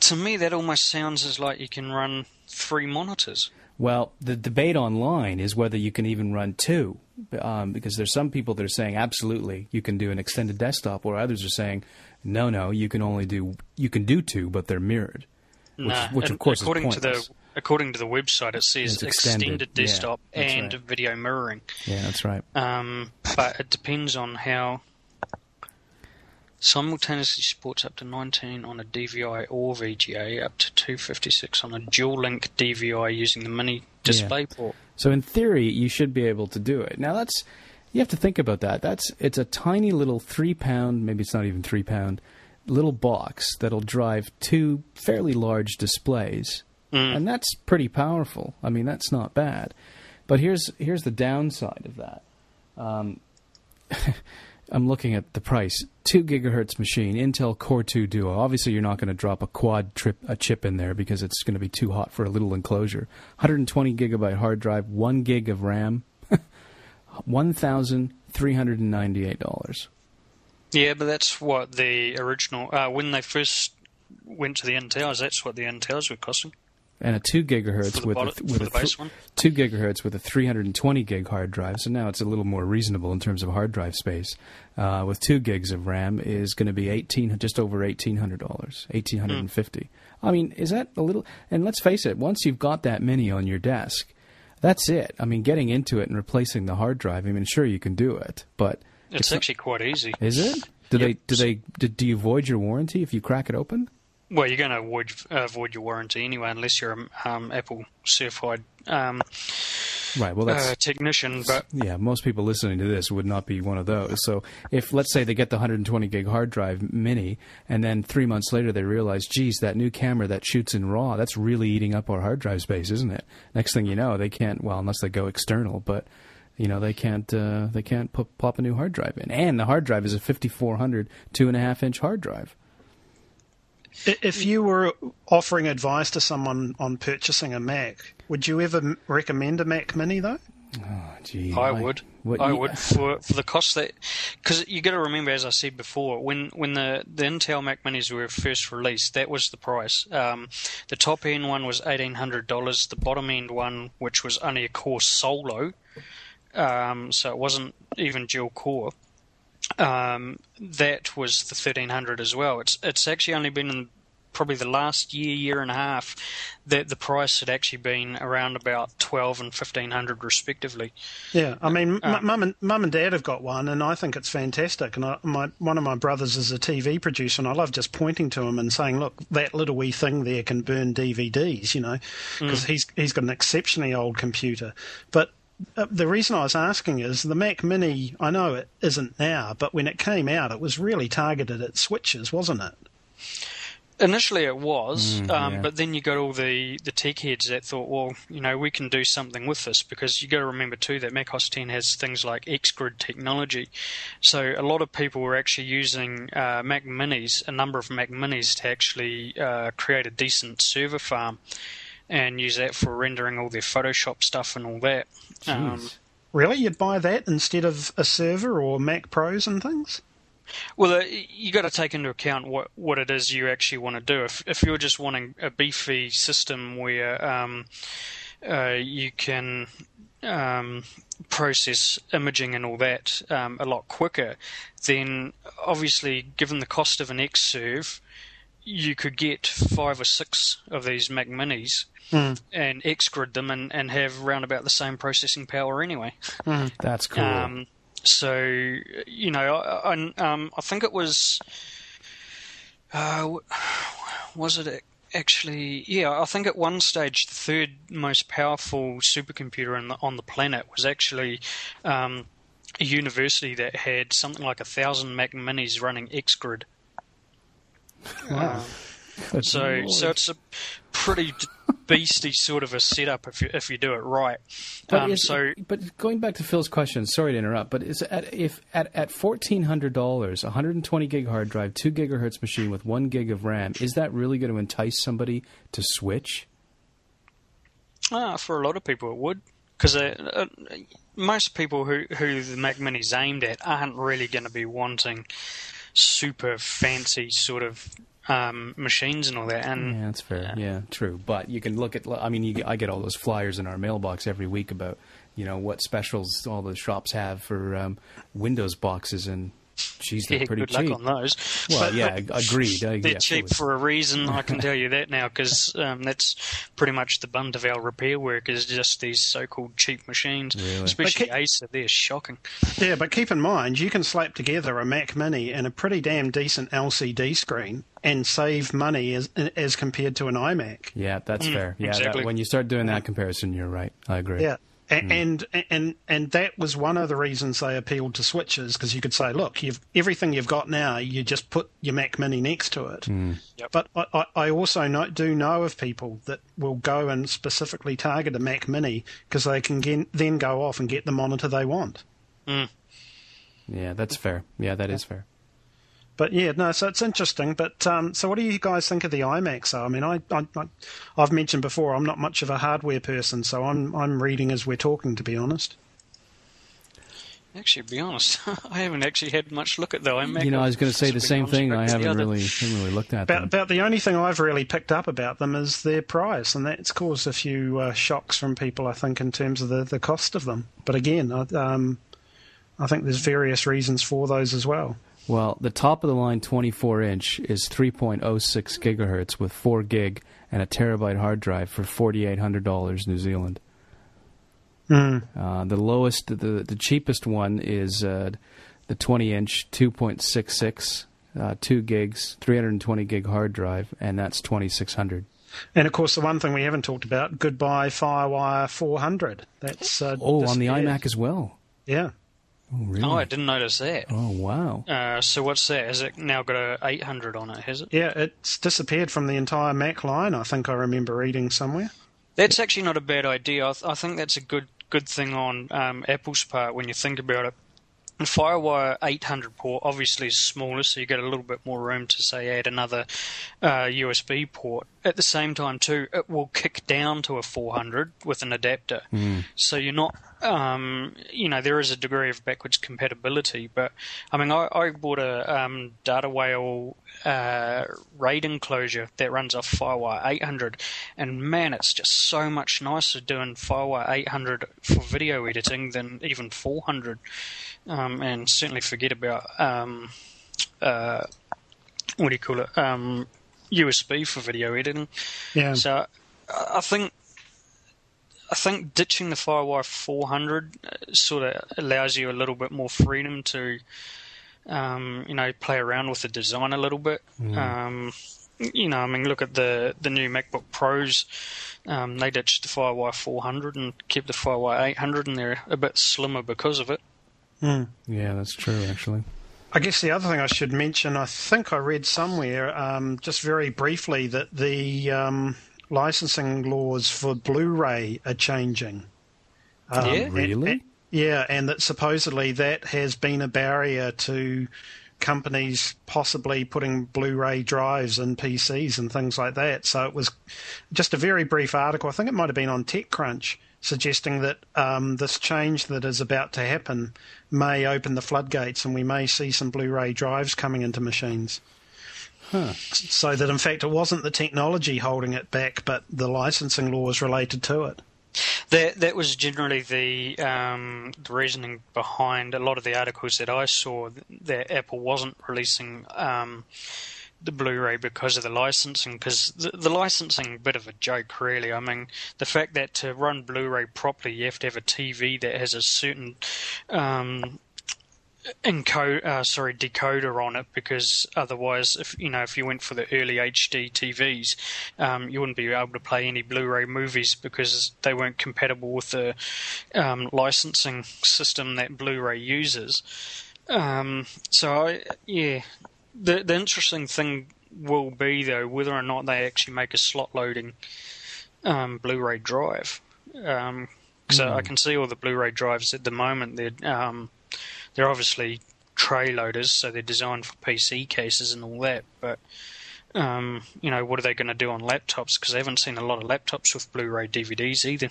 to me that almost sounds as like you can run three monitors. Well, the debate online is whether you can even run two, um, because there's some people that are saying absolutely you can do an extended desktop, or others are saying no, no, you can only do you can do two, but they're mirrored, which, Nah, which of course according is to the according to the website, it says It's extended, extended, desktop that's and right. video mirroring. Yeah, that's right. Um, but it depends on how. Simultaneously supports up to 19 on a DVI or VGA, up to 256 on a dual link DVI using the mini display port. So in theory, you should be able to do it. Now that's you have to think about that. That's it's a tiny little three pound, maybe it's not even three pound, little box that'll drive two fairly large displays, and that's pretty powerful. I mean, that's not bad. But here's here's the downside of that. Um, *laughs* I'm looking at the price. Two gigahertz machine, Intel Core 2 Duo. Obviously, you're not going to drop a quad trip a chip in there because it's going to be too hot for a little enclosure. 120 gigabyte hard drive, one gig of RAM, *laughs* one thousand three hundred and ninety-eight dollars. Yeah, but that's what the original uh, when they first went to the Intels. That's what the Intels were costing. And a two gigahertz with bottom- a, th- with a one? two gigahertz with a 320 gig hard drive. So now it's a little more reasonable in terms of hard drive space. Uh, with two gigs of RAM is going to be 18, just over eighteen hundred dollars, eighteen hundred and fifty. I mean, is that a little? And let's face it, once you've got that mini on your desk, that's it. I mean, getting into it and replacing the hard drive. I mean, sure you can do it, but It's, not- actually quite easy. is it? Do they? Do they? Do, do you void your warranty if you crack it open? Well, you're going to avoid, avoid your warranty anyway, unless you're a um, Apple certified um, Right. Well, that's uh, technician. But yeah, most people listening to this would not be one of those. So if let's say they get the 120 gig hard drive mini, and then three months later they realize, geez, that new camera that shoots in RAW, that's really eating up our hard drive space, isn't it? Next thing you know, they can't. Well, unless they go external, but you know they can't. Uh, they can't put, pop a new hard drive in, and the hard drive is a 5400 two and a half inch hard drive. I- If you were offering advice to someone on purchasing a Mac, would you ever recommend a Mac Mini though? Oh, gee, I would. what I you- would for for the cost that because you got to remember, as I said before, when when the the Intel Mac Minis were first released, that was the price. Um, the top end one was eighteen hundred dollars. The bottom end one, which was only a core solo, um, so it wasn't even dual core. Um, that was the thirteen hundred as well. It's it's actually only been in probably the last year, year and a half, that the price had actually been around about twelve and fifteen hundred respectively. Yeah, I mean, Uh, m mum and mum and dad have got one, and I think it's fantastic. And I, my one of my brothers is a TV producer, and I love just pointing to him and saying, "Look, that little wee thing there can burn DVDs," you know, because he's he's got an exceptionally old computer. But the reason I was asking is the Mac Mini. I know it isn't now, but when it came out, it was really targeted at switches, wasn't it? Initially, it was, um, yeah. but then you got all the, the tech heads that thought, well, you know, we can do something with this because you got to remember too that Mac OS 10 has things like XGrid technology. So a lot of people were actually using uh, Mac Minis, a number of Mac Minis, to actually uh, create a decent server farm and use that for rendering all their Photoshop stuff and all that. Um, Really, you'd buy that instead of a server or Mac Pros and things? Well, uh, you got to take into account what, what it is you actually want to do. If if you're just wanting a beefy system where um, uh, you can um, process imaging and all that um, a lot quicker, then obviously, given the cost of an Xserve, you could get five or six of these Mac Minis and Xgrid them and, and have round about the same processing power anyway. That's cool. Um, so you know, I, I, um, I think it was, uh, was it actually? Yeah, I think at one stage the third most powerful supercomputer in the, on the planet was actually um, a university that had something like a thousand Mac Minis running XGrid. Good So, Lord. so it's a pretty beasty sort of a setup if you if you do it right. But, Um, so but going back to Phil's question, sorry to interrupt, but is at, if at, at fourteen hundred dollars, a hundred and twenty gig hard drive, two gigahertz machine with one gig of RAM, is that really going to entice somebody to switch? Ah, for a lot of people, it would, because uh, uh, most people who who the Mac Mini's aimed at aren't really going to be wanting super fancy sort of um, machines and all that. And Yeah, that's fair. Yeah, true. But you can look at. I mean, you, I get all those flyers in our mailbox every week about you know what specials all the shops have for um, Windows boxes, and geez, they're yeah, pretty good cheap. luck on those. Well, But, yeah, agreed. I- They're yeah, cheap for a reason, I can tell you *laughs* that now, because um, that's pretty much the bunt of our repair work is just these so-called cheap machines, Really? especially But ke- Acer. They're shocking. Yeah, but keep in mind, you can slap together a Mac Mini and a pretty damn decent LCD screen and save money as as compared to an iMac. Yeah, that's fair. Yeah, that- exactly. when you start doing that comparison, you're right. I agree. Yeah. A- hmm. And and and that was one of the reasons they appealed to switches because you could say, look, you've everything you've got now, you just put your Mac Mini next to it. Hmm. Yep. But I, I- I also know, do know of people that will go and specifically target a Mac Mini because they can gen, then go off and get the monitor they want. Hmm. Yeah, that's fair. Yeah, that is fair. But yeah, no, so it's interesting. But um, so, what do you guys think of the iMac? So, I mean, I, I, I, have mentioned before, I'm not much of a hardware person, so I'm I'm reading as we're talking, to be honest. Actually, to be honest, *laughs* I haven't actually had much look at the iMac. You know, I was going to say the same thing. I haven't really, haven't really looked at about, them. About the only thing I've really picked up about them is their price, and that's caused a few uh, shocks from people, I think, in terms of the, the cost of them. But again, I, um, I think there's various reasons for those as well. Well, the top of the line 24 inch is 3.06 gigahertz with 4 gig and a terabyte hard drive for $4,800 New Zealand. Mm. Uh, the lowest, the the cheapest one is uh, the 20 inch 2.66, uh, 2 gigs, 320 gig hard drive, and that's 2600. And of course, the one thing we haven't talked about: goodbye FireWire 400. That's uh, oh on the iMac as well. Yeah. Oh, really? oh, I didn't notice that. Oh, wow. Uh, so what's that? Has it now got a 800 on it? Has it? Yeah, it's disappeared from the entire Mac line. I think I remember reading somewhere. That's actually not a bad idea. I, th- I think that's a good good thing on um, Apple's part when you think about it. The FireWire 800 port obviously is smaller, so you get a little bit more room to say add another uh, USB port. At the same time, too, it will kick down to a 400 with an adapter, mm. so you're not, um, you know, there is a degree of backwards compatibility. But I mean, I, I bought a um, Data Whale uh, RAID enclosure that runs off FireWire 800, and man, it's just so much nicer doing FireWire 800 for video editing than even 400 um, and certainly forget about um, uh, what do you call it? Um, USB for video editing. Yeah. So I think I think ditching the FireWire 400 uh, sort of allows you a little bit more freedom to, um, you know, play around with the design a little bit. Mm. Um, you know, I mean, look at the the new MacBook Pros. Um, they ditched the FireWire 400 and kept the FireWire 800, and they're a bit slimmer because of it. Mm. Yeah, that's true, actually. I guess the other thing I should mention, I think I read somewhere, um, just very briefly, that the um, licensing laws for Blu-ray are changing. Um, yeah, really? And, and, yeah, and that supposedly that has been a barrier to companies possibly putting Blu-ray drives in PCs and things like that. So it was just a very brief article. I think it might have been on TechCrunch suggesting that um, this change that is about to happen may open the floodgates and we may see some Blu-ray drives coming into machines. Huh. So that in fact it wasn't the technology holding it back, but the licensing laws related to it. That that was generally the um, the reasoning behind a lot of the articles that I saw that Apple wasn't releasing um, the Blu-ray because of the licensing. Because the, the licensing, bit of a joke, really. I mean, the fact that to run Blu-ray properly, you have to have a TV that has a certain um, encode, uh, sorry, decoder on it. Because otherwise, if you know, if you went for the early HD TVs, um, you wouldn't be able to play any Blu-ray movies because they weren't compatible with the um, licensing system that Blu-ray uses. Um, so I, yeah, the the interesting thing will be though whether or not they actually make a slot loading um, Blu-ray drive. Um, so mm. I can see all the Blu-ray drives at the moment. They're um, they're obviously tray loaders, so they're designed for PC cases and all that. But um, you know, what are they going to do on laptops? Because I haven't seen a lot of laptops with Blu-ray DVDs either.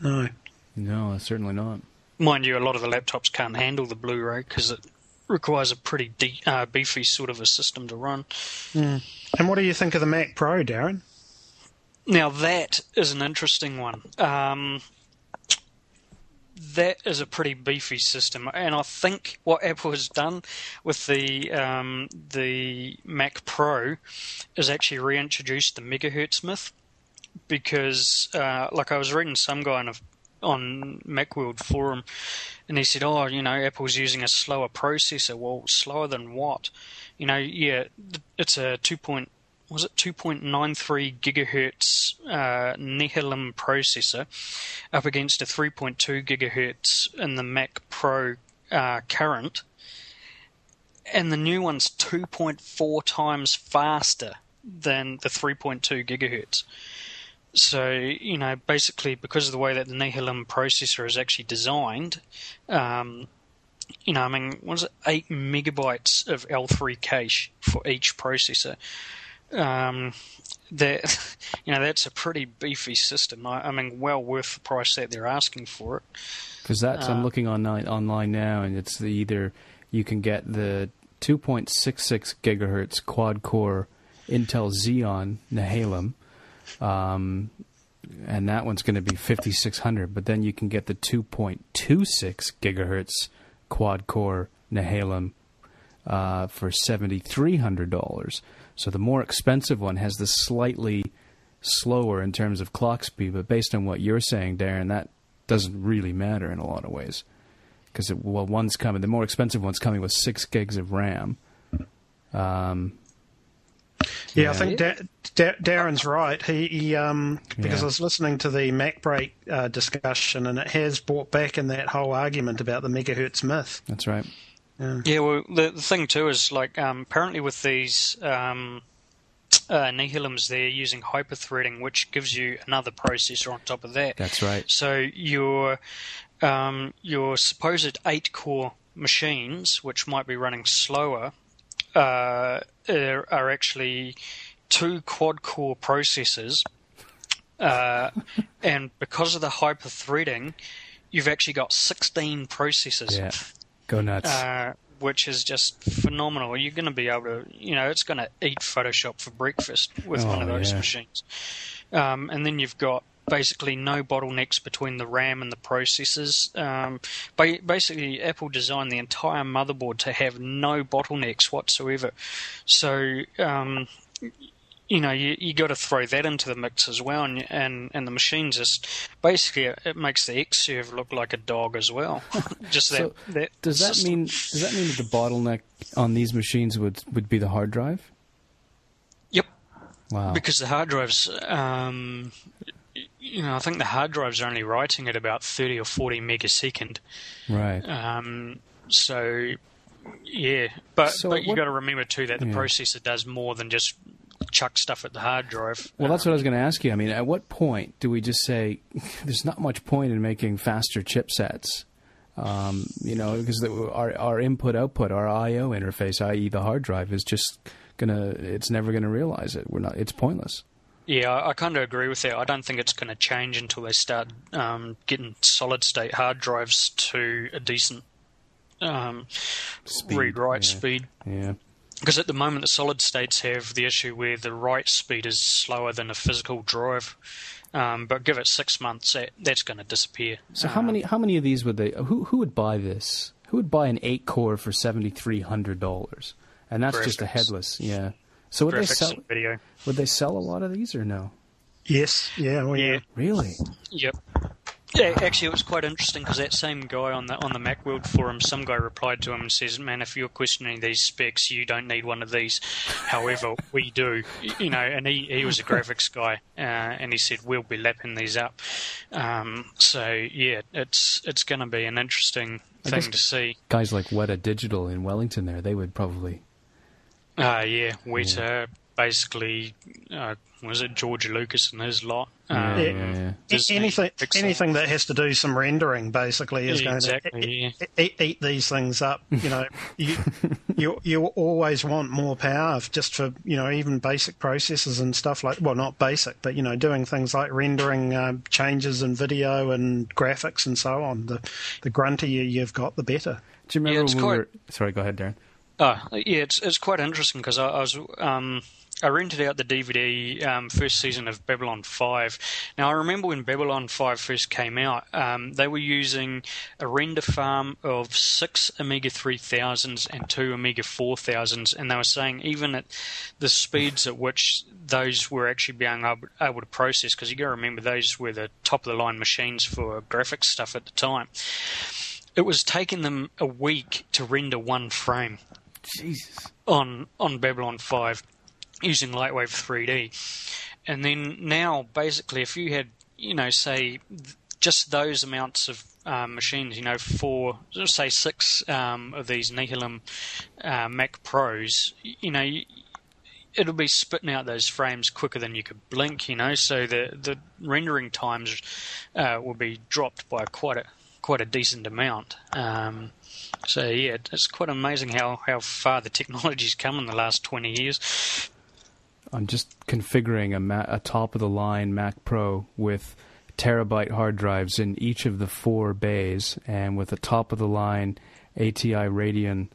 No, no, certainly not. Mind you, a lot of the laptops can't handle the Blu-ray because it requires a pretty de- uh, beefy sort of a system to run. Mm. And what do you think of the Mac Pro, Darren? Now that is an interesting one. Um, that is a pretty beefy system, and I think what Apple has done with the um, the Mac Pro is actually reintroduced the megahertz myth. Because, uh, like, I was reading some guy on, a, on Macworld forum, and he said, "Oh, you know, Apple's using a slower processor. Well, slower than what? You know, yeah, it's a two point was it 2.93 gigahertz uh, Nehalem processor up against a 3.2 gigahertz in the Mac Pro uh, current, and the new one's 2.4 times faster than the 3.2 gigahertz. So, you know, basically because of the way that the Nehalem processor is actually designed, um, you know, I mean, what is it, eight megabytes of L3 cache for each processor. Um, that *laughs* you know that's a pretty beefy system. I, I, mean, well worth the price that they're asking for it. Because that's uh, I'm looking online online now, and it's the, either you can get the 2.66 gigahertz quad core Intel Xeon Nehalem, um, and that one's going to be 5600. But then you can get the 2.26 gigahertz quad core Nehalem uh, for $7,300. So the more expensive one has the slightly slower in terms of clock speed, but based on what you're saying, Darren, that doesn't really matter in a lot of ways. Because well, one's coming, the more expensive one's coming with six gigs of RAM. Um, yeah, yeah, I think da- da- Darren's right. He, he um, because yeah. I was listening to the MacBreak uh, discussion, and it has brought back in that whole argument about the megahertz myth. That's right. Yeah. yeah well, the, the thing too is like um, apparently with these um, uh, Nehalems, they're using hyperthreading, which gives you another processor on top of that. That's right. So your um, your supposed eight core machines, which might be running slower, uh, are actually two quad core processors. Uh, and because of the hyper threading, you've actually got 16 processors. Yeah. Go nuts. Uh, which is just phenomenal. You're going to be able to, you know, it's going to eat Photoshop for breakfast with oh, one of those yeah. machines. Um, and then you've got basically no bottlenecks between the RAM and the processors. Um, basically, Apple designed the entire motherboard to have no bottlenecks whatsoever. So, um, you know, you you got to throw that into the mix as well, and and, and the machine just basically it makes the Xserve look like a dog as well. *laughs* just so that, that. Does that mean does that mean that the bottleneck on these machines would would be the hard drive? Yep. Wow. Because the hard drives, um, you know, I think the hard drives are only writing at about 30 or 40 megasecond. Right. Um, so, yeah. But, so but you've got to remember, too, that the yeah. processor does more than just chuck stuff at the hard drive. Well, that's what I was going to ask you. I mean, at what point do we just say *laughs* there's not much point in making faster chipsets? Um, you know, because the, our our input output, our I/O interface, i.e., the hard drive, is just gonna. It's never going to realize it. We're not. It's pointless. Yeah, I, I kind of agree with that. I don't think it's going to change until they start um, getting solid state hard drives to a decent um, read write yeah. speed. Yeah. Because at the moment, the solid states have the issue where the write speed is slower than a physical drive. Um, but give it six months, that, that's going to disappear. So how many how many of these would they? Who who would buy this? Who would buy an eight core for seventy three hundred dollars? And that's just a headless, yeah. So would they sell? Video. Would they sell a lot of these or no? Yes. Yeah. Well, yeah. Really? Yep. Yeah, actually, it was quite interesting because that same guy on the on the Macworld forum, some guy replied to him and says, "Man, if you're questioning these specs, you don't need one of these. However, *laughs* we do, you know." And he, he was a graphics guy, uh, and he said, "We'll be lapping these up." Um, so yeah, it's it's going to be an interesting thing to see. Guys like Weta Digital in Wellington, there, they would probably uh, yeah, Weta yeah. basically uh, was it George Lucas and his lot. Um, yeah, yeah, anything, anything that has to do some rendering basically is going exactly, to eat, eat, these things up. You know, *laughs* you, you you always want more power just for you know even basic processes and stuff like well not basic but you know doing things like rendering uh, changes in video and graphics and so on. The the gruntier you've got, the better. Do you remember? Yeah, quite... Sorry, go ahead, Darren. Oh, yeah, it's it's quite interesting because I, I, was um, I rented out the DVD um, first season of Babylon 5. Now I remember when Babylon 5 first came out, um, they were using a render farm of six Amiga 3000s and two Amiga 4000s, and they were saying even at the speeds at which those were actually being able, able to process, because you got to remember those were the top of the line machines for graphics stuff at the time. It was taking them a week to render one frame. Jesus. On on Babylon 5 using Lightwave 3D. And then now, basically, if you had, you know, say, just those amounts of um, machines, you know, for, say, six um, of these Nehalem uh, Mac Pros, you know, it'll be spitting out those frames quicker than you could blink, you know, so the, the rendering times uh, will be dropped by quite a quite a decent amount. Um, so yeah, it's quite amazing how, how far the technology's come in the last 20 years. I'm just configuring a, a top of the line Mac Pro with terabyte hard drives in each of the four bays, and with a top of the line ATI Radeon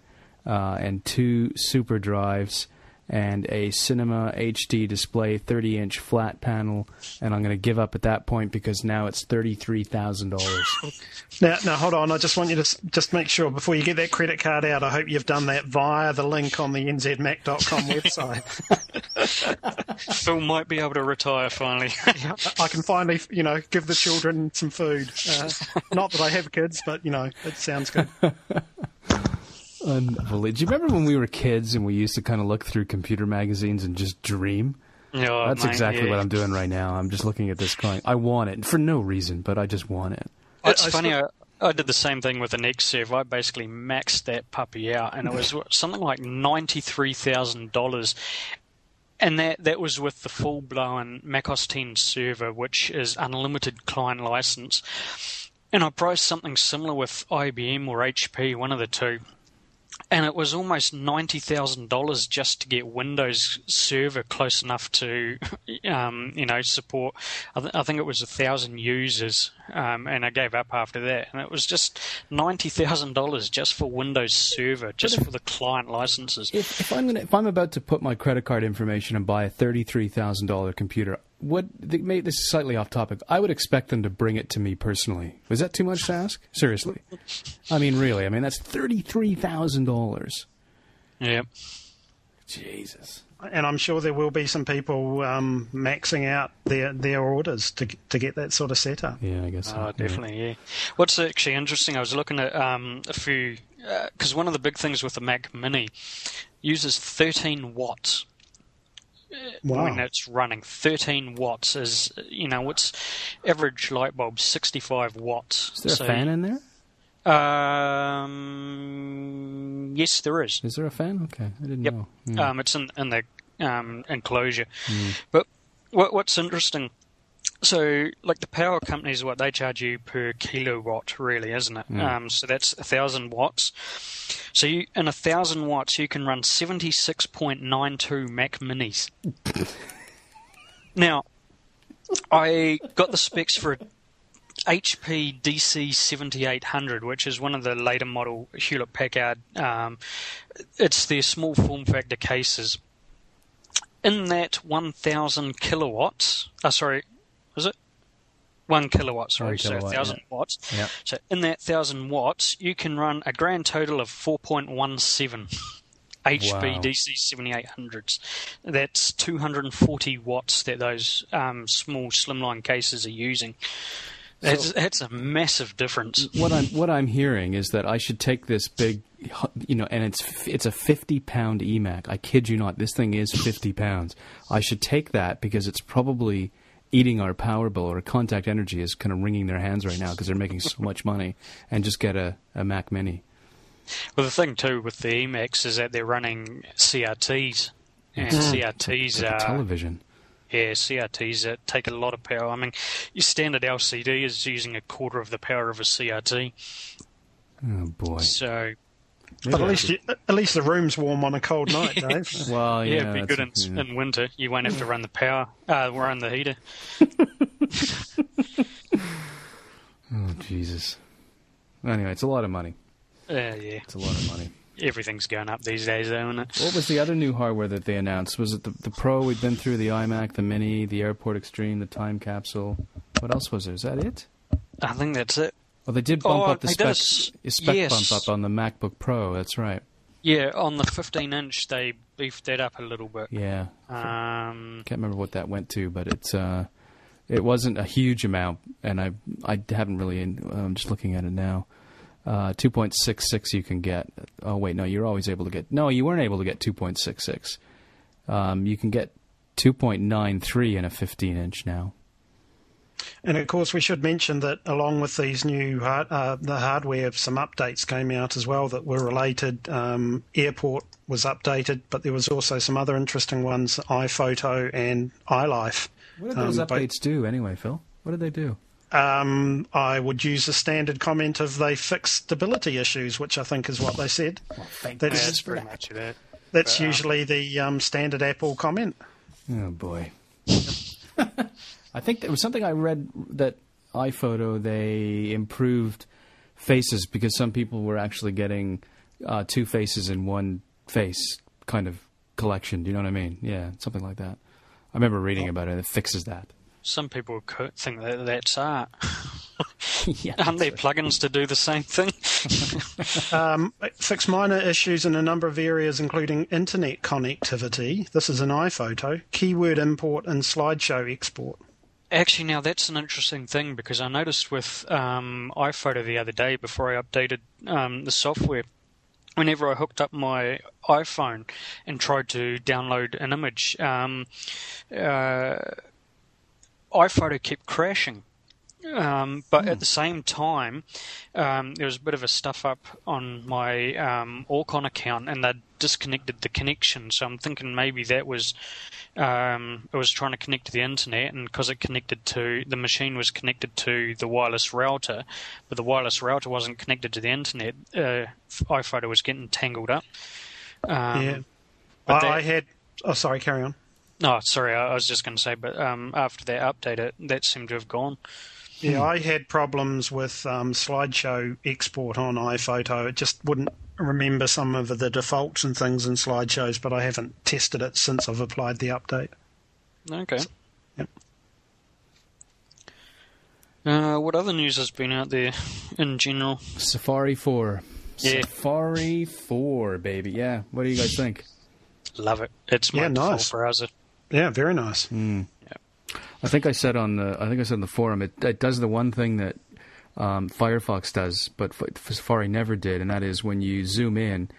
uh, and two super drives and a Cinema HD display 30 inch flat panel, and I'm going to give up at that point because now it's $33,000. Now, now, hold on. I just want you to just make sure before you get that credit card out. I hope you've done that via the link on the nzmac.com website. *laughs* Phil might be able to retire finally. *laughs* I can finally, you know, give the children some food. Uh, not that I have kids, but you know, it sounds good. *laughs* Unbelievable. Do you remember when we were kids and we used to kind of look through computer magazines and just dream? Oh, That's exactly yeah. what I'm doing right now. I'm just looking at this going, I want it for no reason, but I just want it. It's I- I funny. I, I did the same thing with an Xserve. I basically maxed that puppy out, and it was *laughs* something like ninety three thousand dollars. And that, that was with the full blown Mac OS 10 server, which is unlimited client license. And I priced something similar with IBM or HP, one of the two. And it was almost ninety thousand dollars just to get Windows Server close enough to, *laughs* um, you know, support. I, th- I think it was a thousand users, um, and I gave up after that. And it was just ninety thousand dollars just for Windows Server, just for the client licenses. If, if I'm gonna, if I'm about to put my credit card information and buy a thirty-three thousand dollar computer, what? They, may, this is slightly off topic. I would expect them to bring it to me personally. Was that too much to ask? Seriously, I mean, really? I mean, that's thirty-three thousand dollars. Yeah. Jesus. And I'm sure there will be some people um, maxing out their their orders to to get that sort of setup. Yeah, I guess. so. Oh, Yeah. definitely, yeah. What's actually interesting, I was looking at um, a few, because one of the big things with the Mac Mini uses 13 watts Wow. when it's running. 13 watts is, you know, what's average light bulb 65 watts. Is there a fan in there? Um, yes, there is. Is there a fan? Okay, I didn't Yep. know. Hmm. Um, it's in, in the um, enclosure. But what, what's interesting, so like the power companies, what they charge you per kilowatt, really, isn't it? Um, so that's a thousand watts. So you, in a thousand watts, you can run seventy six point nine two Mac Minis. *laughs* now, I got the specs for a HP DC 7800, which is one of the later model Hewlett Packard. Um, it's their small form factor cases. In that 1000 kilowatts, uh, sorry, was it? One kilowatt, sorry, One so kilowatt, 1000 yeah. watts. Yeah. So in that 1000 watts, you can run a grand total of 4.17 HP Wow. DC 7800s. That's 240 watts that those um, small slimline cases are using. That's, that's a massive difference. what I'm what I'm hearing is that I should take this big, you know, and it's it's a 50 pound eMac. I kid you not, this thing is 50 pounds. I should take that because it's probably eating our power bill or contact energy is kind of wringing their hands right now because they're making so much money and just get a, a Mac Mini. Well, the thing too with the eMacs is that they're running CRTs, and CRTs Like are television. Yeah CRTs that take a lot of power. I mean, your standard LCD is using a quarter of the power of a CRT. Oh boy. So But at least you, at least the room's warm on a cold *laughs* night, Dave. *laughs* Well, yeah, yeah, it'd be good in, yeah. in winter. You won't have to run the power, uh, run the heater. *laughs* Oh Jesus. Anyway, it's a lot of money. Uh, yeah, It's a lot of money. Everything's going up these days, though, isn't it? What was the other new hardware that they announced? Was it the, the Pro? We'd been through the iMac, the Mini, the Airport Extreme, the Time Capsule. What else was there? Is that it? I think that's it. Well, they did bump Oh, up the spec, a spec yes. bump up on the MacBook Pro. That's right. Yeah, on the 15 inch, they beefed that up a little bit. Yeah, Um, can't remember what that went to, but it's uh, it wasn't a huge amount, and I I haven't really. I'm just looking at it now. Uh, 2.66 you can get. Oh wait, no, you're always able to get. No, you weren't able to get 2.66. Um, you can get 2.93 in a 15 inch now. And of course, we should mention that along with these new hard, uh, the hardware, some updates came out as well that were related. Um, Airport was updated, but there was also some other interesting ones: iPhoto and iLife. What did those Um, but- updates do anyway, Phil? What did they do? Um, I would use the standard comment of they fix stability issues, which I think is what they said. thank That's- Yeah, goodness it's pretty much that. That's But, um, usually the um, standard Apple comment. Oh boy. *laughs* I think there was something I read that iPhoto they improved faces because some people were actually getting uh, two faces in one face kind of collection. Do you know what I mean? Yeah, something like that. I remember reading about it. It fixes that. Some people could think that that's art. *laughs* yeah, Aren't there plugins to do the same thing? *laughs* Um, fix minor issues in a number of areas, including internet connectivity. This is an iPhoto, keyword import, and slideshow export. Actually, now that's an interesting thing because I noticed with um, iPhoto the other day before I updated um, the software, whenever I hooked up my iPhone and tried to download an image, um, uh, iPhoto kept crashing. Um, but at the same time, um, there was a bit of a stuff up on my um, Orcon account, and they disconnected the connection. So I'm thinking maybe that was um, it was trying to connect to the internet, and because it connected to the machine was connected to the wireless router, but the wireless router wasn't connected to the internet. Uh, iPhoto was getting tangled up. Um, yeah. but I, that- I had. Oh, sorry, carry on. No, sorry, I I was just going to say, but um, after that update, it, that seemed to have gone. Yeah, I had problems with um, slideshow export on iPhoto. It just wouldn't remember some of the defaults and things in slideshows, but I haven't tested it since I've applied the update. Okay. Yep. Uh, what other news has been out there in general? Safari 4. Yeah. Safari 4, baby. Yeah. What do you guys think? Love it. It's my Yeah, default nice. browser. Yeah, very nice. I think I said on the I think I said in the forum it, it does the one thing that um, Firefox does, but F- Safari never did, and that is when you zoom in,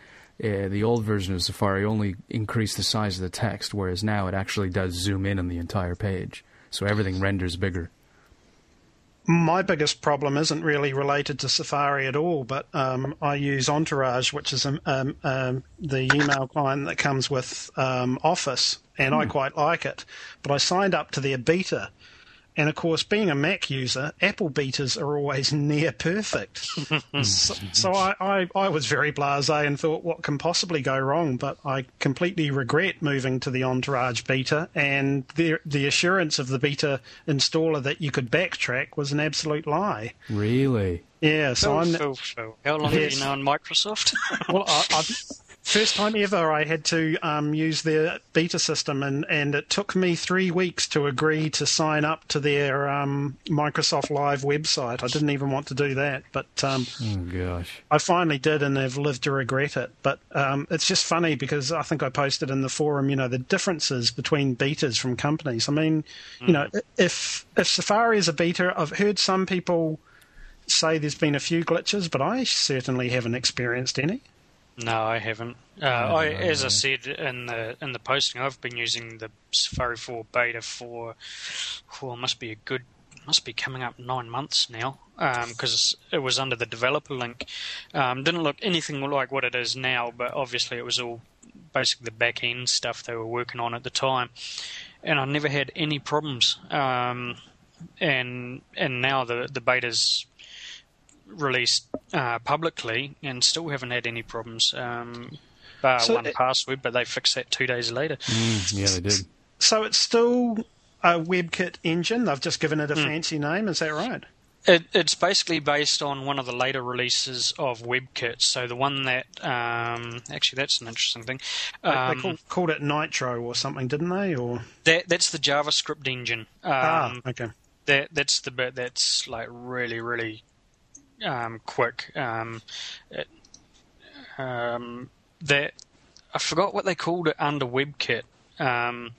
uh, the old version of Safari only increased the size of the text, whereas now it actually does zoom in on the entire page, so everything renders bigger. My biggest problem isn't really related to Safari at all, but um, I use Entourage, which is um, um, um, the email client that comes with um, Office, and I hmm. quite like it. But I signed up to their beta, and of course, being a Mac user, Apple betas are always *laughs* near perfect. so so I, I, I was very blasé and thought, what can possibly go wrong? But I completely regret moving to the Entourage beta, and the the assurance of the beta installer that you could backtrack was an absolute lie. Really? Yeah, so Phil, I'm Phil, Phil. How long have you known Microsoft? well. I, *laughs* I've, first time ever, I had to um, use their beta system, and, and it took me three weeks to agree to sign up to their um, Microsoft Live website. I didn't even want to do that, but um, Oh gosh. I finally did, and I've lived to regret it. But um, it's just funny because I think I posted in the forum, you know, the differences between betas from companies. I mean, you know, if if Safari is a beta, I've heard some people say there's been a few glitches, but I certainly haven't experienced any. No, I haven't. Uh, I, as I said in the in the posting, I've been using the Safari 4 beta for, well, must be a good, must be coming up nine months now. Because it was under the developer link. Um, didn't look anything like what it is now, but obviously it was all basically the back end stuff they were working on at the time. And I never had any problems. Um, and and now the the beta's released uh, publicly and still haven't had any problems. Um, bar So one it- password, but they fixed that two days later. Mm, yeah, they did. So it's still a WebKit engine. They've just given it a fancy name. Is that right? It, it's basically based on one of the later releases of WebKit. So the one that um, actually that's an interesting thing. They- Um, they called, called it Nitro or something, didn't they? Or that that's the JavaScript engine. Um, ah, okay. that that's the bit that's like really really um, quick. Um, it, um, that I forgot what they called it under WebKit. Um,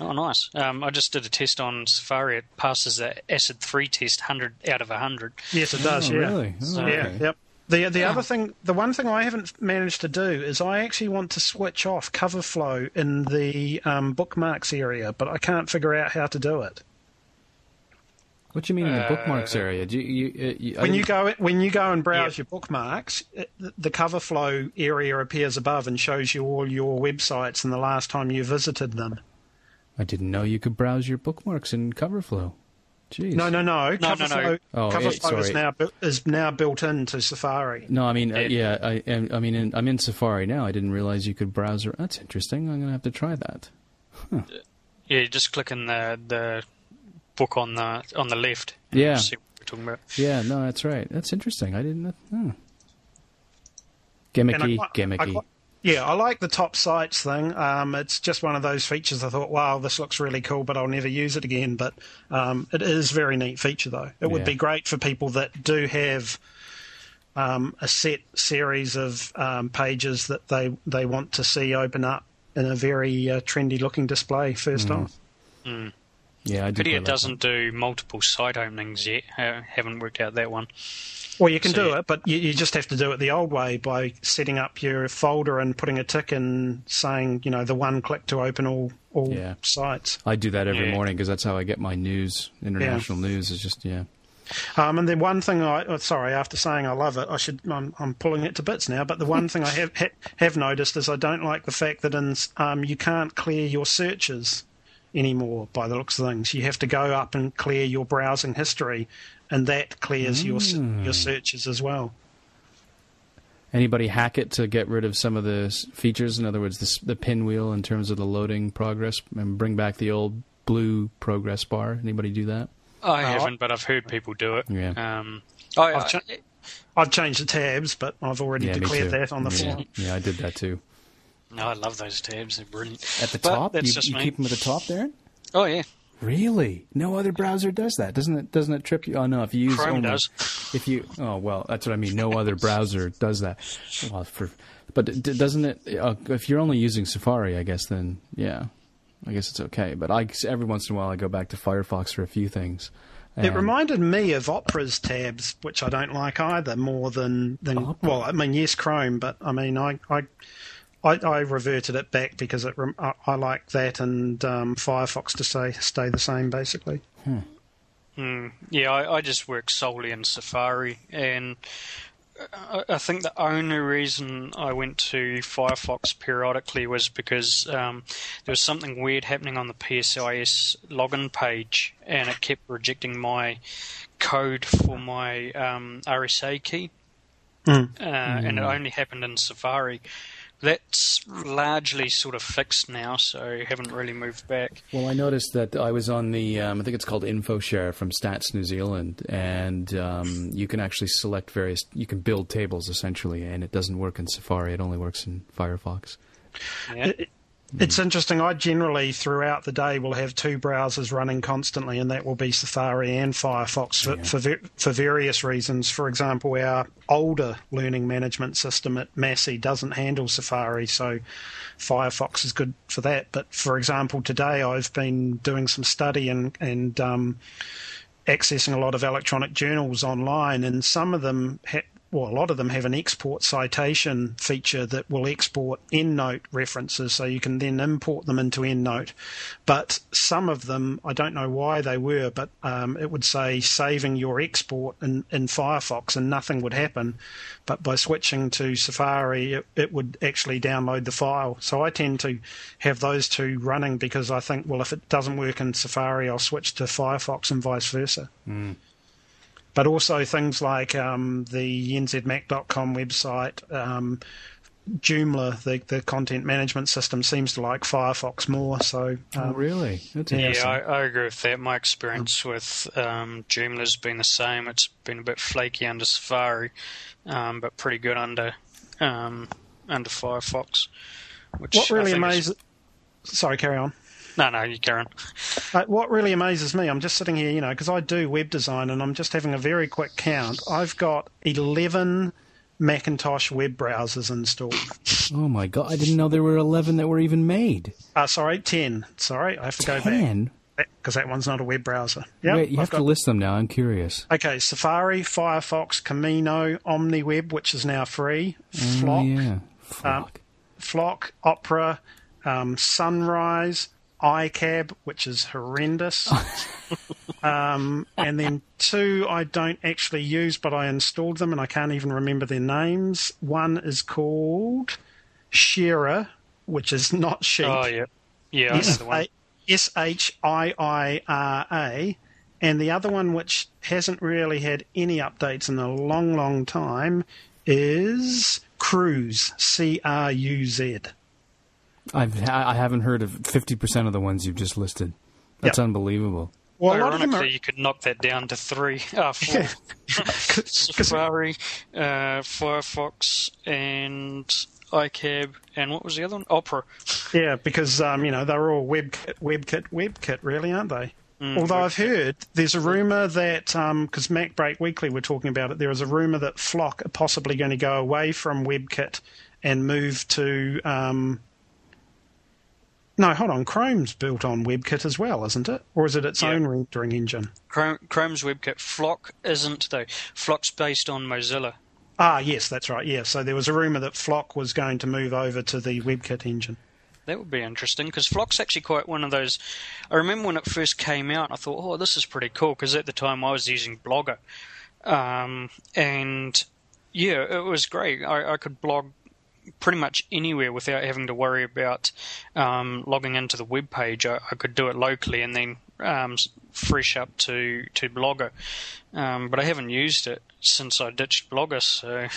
oh, nice! Um, I just did a test on Safari. It passes the ACID three test, hundred out of hundred. Yes, it does. Oh, yeah. really? Oh, Yeah, okay. yep. The the other thing, the one thing I haven't managed to do is I actually want to switch off cover flow in the um, bookmarks area, but I can't figure out how to do it. What do you mean in the bookmarks Uh, area? Do you, you, uh, you, When you go when you go and browse Yeah. your bookmarks, the cover flow area appears above and shows you all your websites and the last time you visited them. I didn't know you could browse your bookmarks in CoverFlow. Jeez. No, no, no. no, Coverflow, no. Oh, Coverflow it- is now is now built into Safari. No, I mean, uh, yeah, I, am- I mean, in, I'm in Safari now. I didn't realize you could browse. That's interesting. I'm gonna have to try that. Yeah, you just click in the the book on the on the left. Yeah. see what we're talking about. Yeah, no, that's right. That's interesting. I didn't. And I Gimmicky, quite- I gimmicky. quite- yeah, I like the top sites thing. Um, it's just one of those features I thought, wow, this looks really cool, but I'll never use it again. But um, it is a very neat feature, though. It would be great for people that do have um, a set series of um, pages that they, they want to see open up in a very uh, trendy looking display first Mm. on. Yeah, I do. Pity it like doesn't do multiple site openings yet. Uh, haven't worked out that one. Well, you can So do it, but you, you just have to do it the old way by setting up your folder and putting a tick and saying, you know, the one click to open all all Yeah. sites. I do that every Yeah. morning because that's how I get my news. International news is just yeah. Um, and the one thing I, oh, sorry, after saying I love it, I should, I'm, I'm pulling it to bits now. But the one thing I have ha, have noticed is I don't like the fact that in, um, you can't clear your searches anymore. By the looks of things, you have to go up and clear your browsing history, and that clears your your searches as well. Anybody hack it to get rid of some of the features? In other words, the, the pinwheel in terms of the loading progress, and bring back the old blue progress bar. Anybody do that? I Oh, haven't, but I've heard people do it. Yeah. Um, I, I've cha- I've changed the tabs, but I've already yeah, declared that on the yeah. forum. Yeah, I did that too. No, I love those tabs. They're brilliant. At the But top, that's you, just you me. keep them at the top there. Oh yeah, Really? No other browser does that, doesn't it? Doesn't it trip you? Oh no, if you use Chrome only, does. If you, oh well, that's what I mean. No other browser does that. Well, for, but doesn't it? Uh, if you're only using Safari, I guess then yeah, I guess it's okay. But I every once in a while I go back to Firefox for a few things. It reminded me of Opera's tabs, which I don't like either, more than than Opera? well, I mean yes, Chrome, but I mean I I, I, I reverted it back because it I, I like that and um, Firefox to say stay the same basically. Mm, yeah, I, I just work solely in Safari, and I, I think the only reason I went to Firefox periodically was because um, there was something weird happening on the PSIS login page, and it kept rejecting my code for my um, RSA key, Mm. uh, and it only happened in Safari. That's largely sort of fixed now, so haven't really moved back. Well, I noticed that I was on the, um, I think it's called InfoShare from Stats New Zealand, and um, you can actually select various, you can build tables essentially, and it doesn't work in Safari, it only works in Firefox. Yeah. It- It's interesting. I generally throughout the day will have two browsers running constantly, and that will be Safari and Firefox for for, for various reasons. For example, our older learning management system at Massey doesn't handle Safari, so Firefox is good for that. But for example, today I've been doing some study and and um, accessing a lot of electronic journals online, and some of them, ha- well, a lot of them have an export citation feature that will export EndNote references, so you can then import them into EndNote. But some of them, I don't know why they were, but um, it would say saving your export in, in Firefox, and nothing would happen. But by switching to Safari, it, it would actually download the file. So I tend to have those two running because I think, well, if it doesn't work in Safari, I'll switch to Firefox and vice versa. But also things like um, the nzmac.com website, um, Joomla, the, the content management system, seems to like Firefox more. So oh, um, really? That's Yeah. I, I agree with that. My experience with um, Joomla's been the same. It's been a bit flaky under Safari, um, but pretty good under um, under Firefox. Which what really think is- Sorry, carry on. No, no, you carry on. Uh, what really amazes me, I'm just sitting here, you know, because I do web design and I'm just having a very quick count. I've got 11 Macintosh web browsers installed. oh my god, I didn't know there were 11 that were even made. Uh, sorry, 10. Sorry, I have to go back. 10? because that one's not a web browser. Yep, Wait, you I've have got- to list them now, I'm curious. Okay, Safari, Firefox, Camino, OmniWeb, which is now free, Flock, Oh, yeah. Flock. Flock, Opera, um, Sunrise, iCab, which is horrendous, *laughs* um, and then two I don't actually use, but I installed them and I can't even remember their names. One is called Shiira, which is not sheep. Oh, yeah. Yeah, I know the one. S H I I R A, and the other one, which hasn't really had any updates in a long, long time, is Cruz. C R U Z. I've I haven't heard of fifty percent of the ones you've just listed. That's Yep. unbelievable. Well, a lot of them Ironically, are, you could knock that down to three. Uh, *laughs* four. *laughs* Safari, uh, Firefox, and iCab, and what was the other one? Opera. *laughs* yeah, because um, you know they're all WebKit, WebKit, WebKit, really, aren't they? Mm, Although I've heard there's a rumor that because MacBreak Weekly were talking about it, there is a rumor that Flock are possibly going to go away from WebKit and move to. Um, no, hold on. Chrome's built on WebKit as well, isn't it? Or is it its Yeah. own rendering engine? Chrome, Chrome's WebKit. Flock isn't though. Flock's based on Mozilla. Ah, yes, that's right. Yeah, so there was a rumor that Flock was going to move over to the WebKit engine. That would be interesting because Flock's actually quite one of those. I remember when it first came out, I thought, "Oh, this is pretty cool." Because at the time I was using Blogger, um, and yeah, it was great. I, I could blog pretty much anywhere without having to worry about um, logging into the web page. I, I could do it locally and then um, fresh up to to Blogger. Um, but I haven't used it since I ditched Blogger, so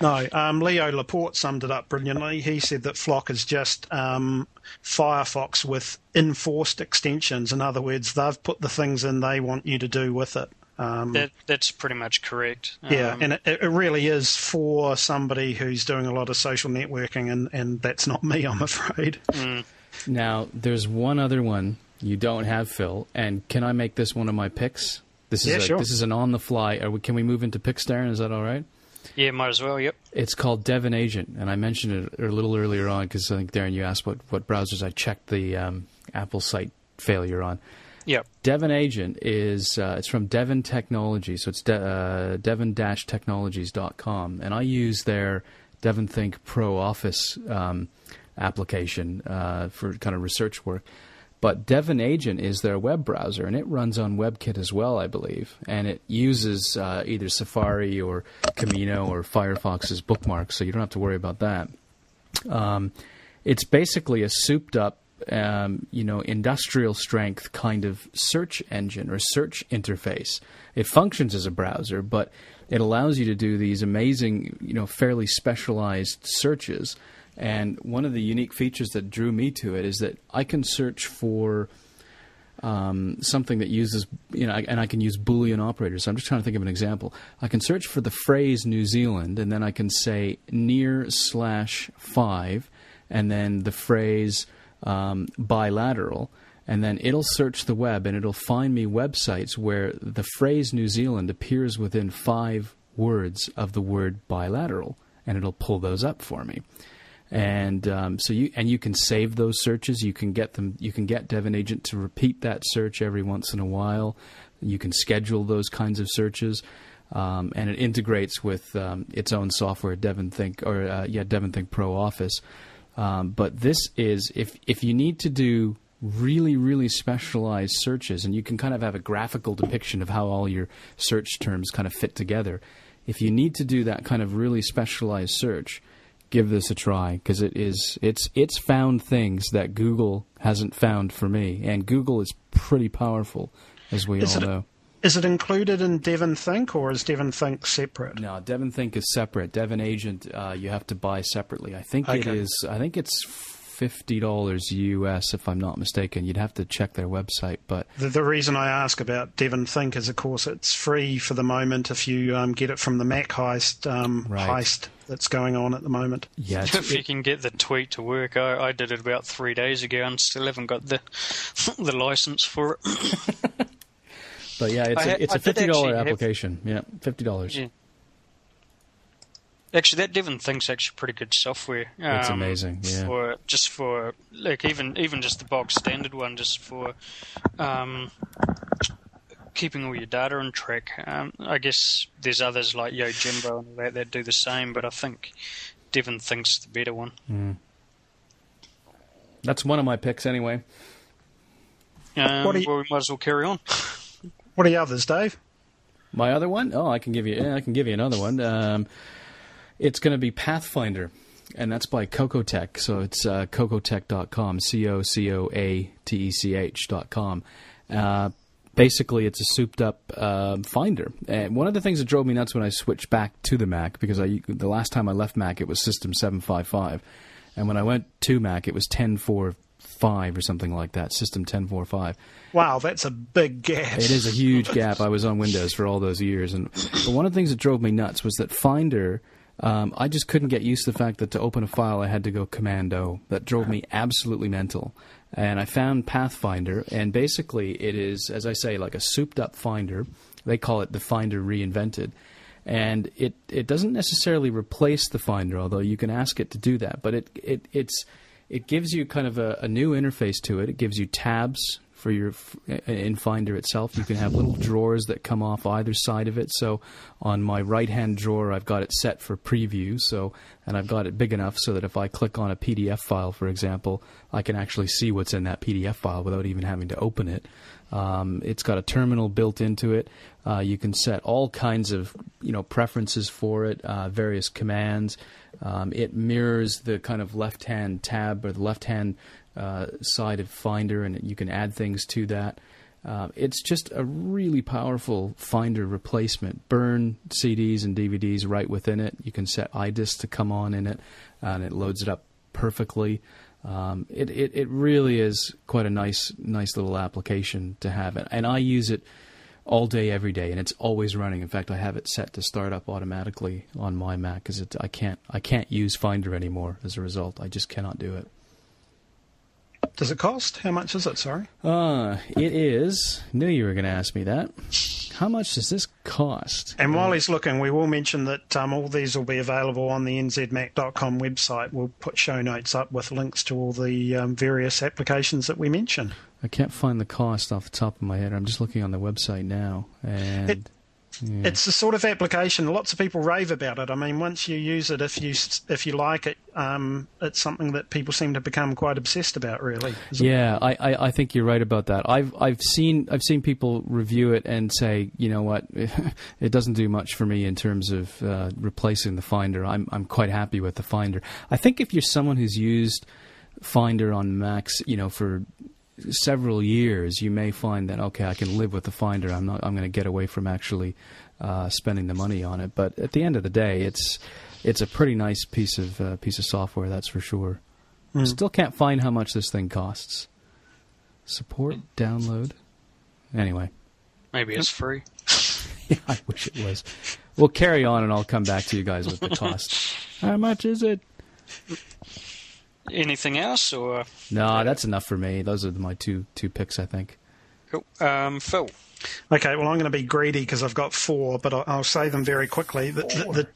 No, um, Leo Laporte summed it up brilliantly. He said that Flock is just um, Firefox with enforced extensions. In other words, they've put the things in they want you to do with it. Um, that that's pretty much correct. yeah, Um, and it, it really is for somebody who's doing a lot of social networking, and, and that's not me, *laughs* I'm afraid. Now, there's one other one you don't have, Phil, and can I make this one of my picks? This is Yeah, a, sure. this is an on the fly. Are we, can we move into picks, Darren? Is that all right? yeah, might as well. Yep. It's called DEVONagent, and I mentioned it a little earlier on because I think Darren, you asked what what browsers I checked the um, Apple site failure on. Yep. DEVONagent is uh, it's from Devon Technology, so it's de- uh, devon-technologies.com, and I use their DEVONthink Pro Office um, application uh, for kind of research work. But DEVONagent is their web browser, and it runs on WebKit as well, I believe. And it uses uh, either Safari or Camino or Firefox's bookmarks, so you don't have to worry about that. Um, it's basically a souped up, um, you know, industrial strength kind of search engine or search interface. It functions as a browser, but it allows you to do these amazing, you know, fairly specialized searches. And one of the unique features that drew me to it is that I can search for um, something that uses, you know, and I can use Boolean operators. So I'm just trying to think of an example. I can search for the phrase New Zealand, and then I can say near slash five, and then the phrase um, bilateral, and then it'll search the web and it'll find me websites where the phrase New Zealand appears within five words of the word bilateral, and it'll pull those up for me and um, so you and you can save those searches. You can get them. You can get DEVONagent to repeat that search every once in a while. You can schedule those kinds of searches, um, and it integrates with um, its own software, DEVONthink or uh, yeah, DEVONthink Pro Office. Um, but this is if if you need to do really really specialized searches, and you can kind of have a graphical depiction of how all your search terms kind of fit together. If you need to do that kind of really specialized search give this a try because it is it's it's found things that Google hasn't found for me, and Google is pretty powerful, as we Is all it- know. Is it included in DEVONthink, or is DEVONthink separate? No, DEVONthink is separate. DEVONagent uh, you have to buy separately. I think it Okay. is. I think it's fifty dollars US, if I'm not mistaken. You'd have to check their website, but The, the reason I ask about DEVONthink is, of course, it's free for the moment if you um, get it from the MacHeist um, Right. heist that's going on at the moment. yeah, if you can get the tweet to work, I, I did it about three days ago and still haven't got the *laughs* the license for it. *laughs* but yeah, it's I a, had- it's I a fifty dollar actually have- application. Yeah, fifty dollars. Yeah. Actually, that DEVONthink's actually pretty good software. It's um, amazing, yeah. For just for like even even just the bog standard one, just for um, keeping all your data on track. Um, I guess there's others like Yojimbo and all that that do the same, but I think DEVONthink's the better one. That's one of my picks anyway. Um, What do you- well, we might as well carry on. *laughs* What are the others, Dave? My other one? Oh, I can give you. Yeah, I can give you another one. Um, it's going to be Path Finder, and that's by Cocoatech. So it's uh, cocoatech.com, c o c o a t e c h dot com. Uh, basically it's a souped up uh, Finder. And one of the things that drove me nuts when I switched back to the Mac because I the last time I left Mac it was System 755, and when I went to Mac it was 1045 or something like that, System 1045. Wow, that's a big gap. It is a huge *laughs* gap. I was on Windows for all those years, and but one of the things that drove me nuts was that Finder. Um, I just couldn't get used to the fact that to open a file I had to go Commando. That drove me absolutely mental and I found Path Finder, and basically it is, as I say, like a souped-up Finder. They call it the Finder reinvented, and it it doesn't necessarily replace the Finder, although you can ask it to do that. But it it it's it gives you kind of a, a new interface to it. It gives you tabs for your in Finder itself. You can have little drawers that come off either side of it. So on my right hand drawer, I've got it set for preview. So and I've got it big enough so that if I click on a PDF file, for example, I can actually see what's in that PDF file without even having to open it. Um, it's got a terminal built into it. Uh, you can set all kinds of you know preferences for it, uh, various commands. Um, it mirrors the kind of left hand tab or the left hand uh, side of Finder, and you can add things to that. Uh, it's just a really powerful Finder replacement. Burn CDs and DVDs right within it. You can set iDisk to come on in it, and it loads it up perfectly. Um, it, it it really is quite a nice nice little application to have, and I use it all day every day, and it's always running. In fact, I have it set to start up automatically on my Mac because I can't I can't use Finder anymore. As a result, I just cannot do it does it cost? How much is it? Sorry. Uh, it is. Knew you were going to ask me that. How much does this cost? And while he's looking, we will mention that um, all these will be available on the nzmac.com website. We'll put show notes up with links to all the um, various applications that we mention. I can't find the cost off the top of my head. I'm just looking on the website now, and. It- yeah. It's the sort of application. Lots of people rave about it. I mean, once you use it, if you if you like it, um, it's something that people seem to become quite obsessed about. Really. Yeah, I, I, I, think you're right about that. I've I've seen I've seen people review it and say, you know what, *laughs* it doesn't do much for me in terms of uh, replacing the Finder. I'm I'm quite happy with the Finder. I think if you're someone who's used Finder on Macs, you know, for several years, you may find that okay, I can live with the Finder. I'm not. I'm going to get away from actually uh, spending the money on it. But at the end of the day, it's it's a pretty nice piece of uh, piece of software. That's for sure. Mm. Still can't find how much this thing costs. Support download. Anyway, maybe it's free. yeah, *laughs* *laughs* I wish it was. We'll carry on, and I'll come back to you guys with the cost. *laughs* how much is it? Anything else, or no? That's enough for me. Those are my two two picks, I think. Cool. Um, Phil. Okay, well, I'm going to be greedy because I've got four, but I'll, I'll say them very quickly. The, the, the,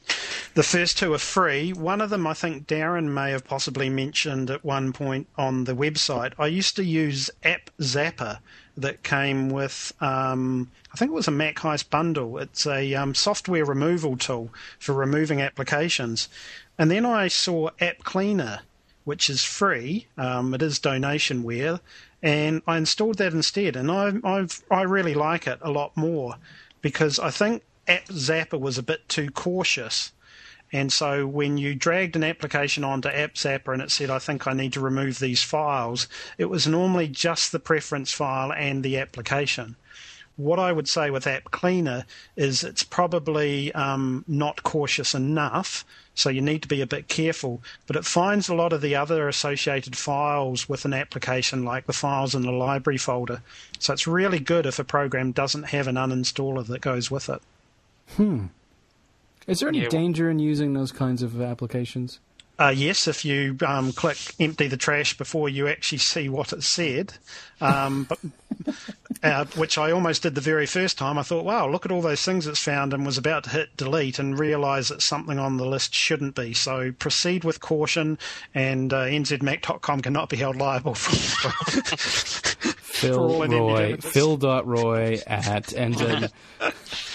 the, first two are free. One of them, I think Darren may have possibly mentioned at one point on the website. I used to use App Zapper that came with, um, I think it was a MacHeist bundle. It's a um, software removal tool for removing applications. And then I saw AppCleaner which is free. Um, it is donationware, and I installed that instead, and I I've, I really like it a lot more because I think AppZapper was a bit too cautious. And so when you dragged an application onto AppZapper and it said, I think I need to remove these files, it was normally just the preference file and the application. What I would say with AppCleaner is it's probably um, not cautious enough so you need to be a bit careful. But it finds a lot of the other associated files with an application, like the files in the library folder. So it's really good if a program doesn't have an uninstaller that goes with it. Hmm. Is there any yeah. danger in using those kinds of applications? Uh, yes, if you um, click empty the trash before you actually see what it said, um, but, *laughs* uh, which I almost did the very first time. I thought, wow, look at all those things it's found, and was about to hit delete and realise that something on the list shouldn't be. So proceed with caution, and uh, nzmac.com cannot be held liable for. Phil Roy, Phil.roy at nz *laughs*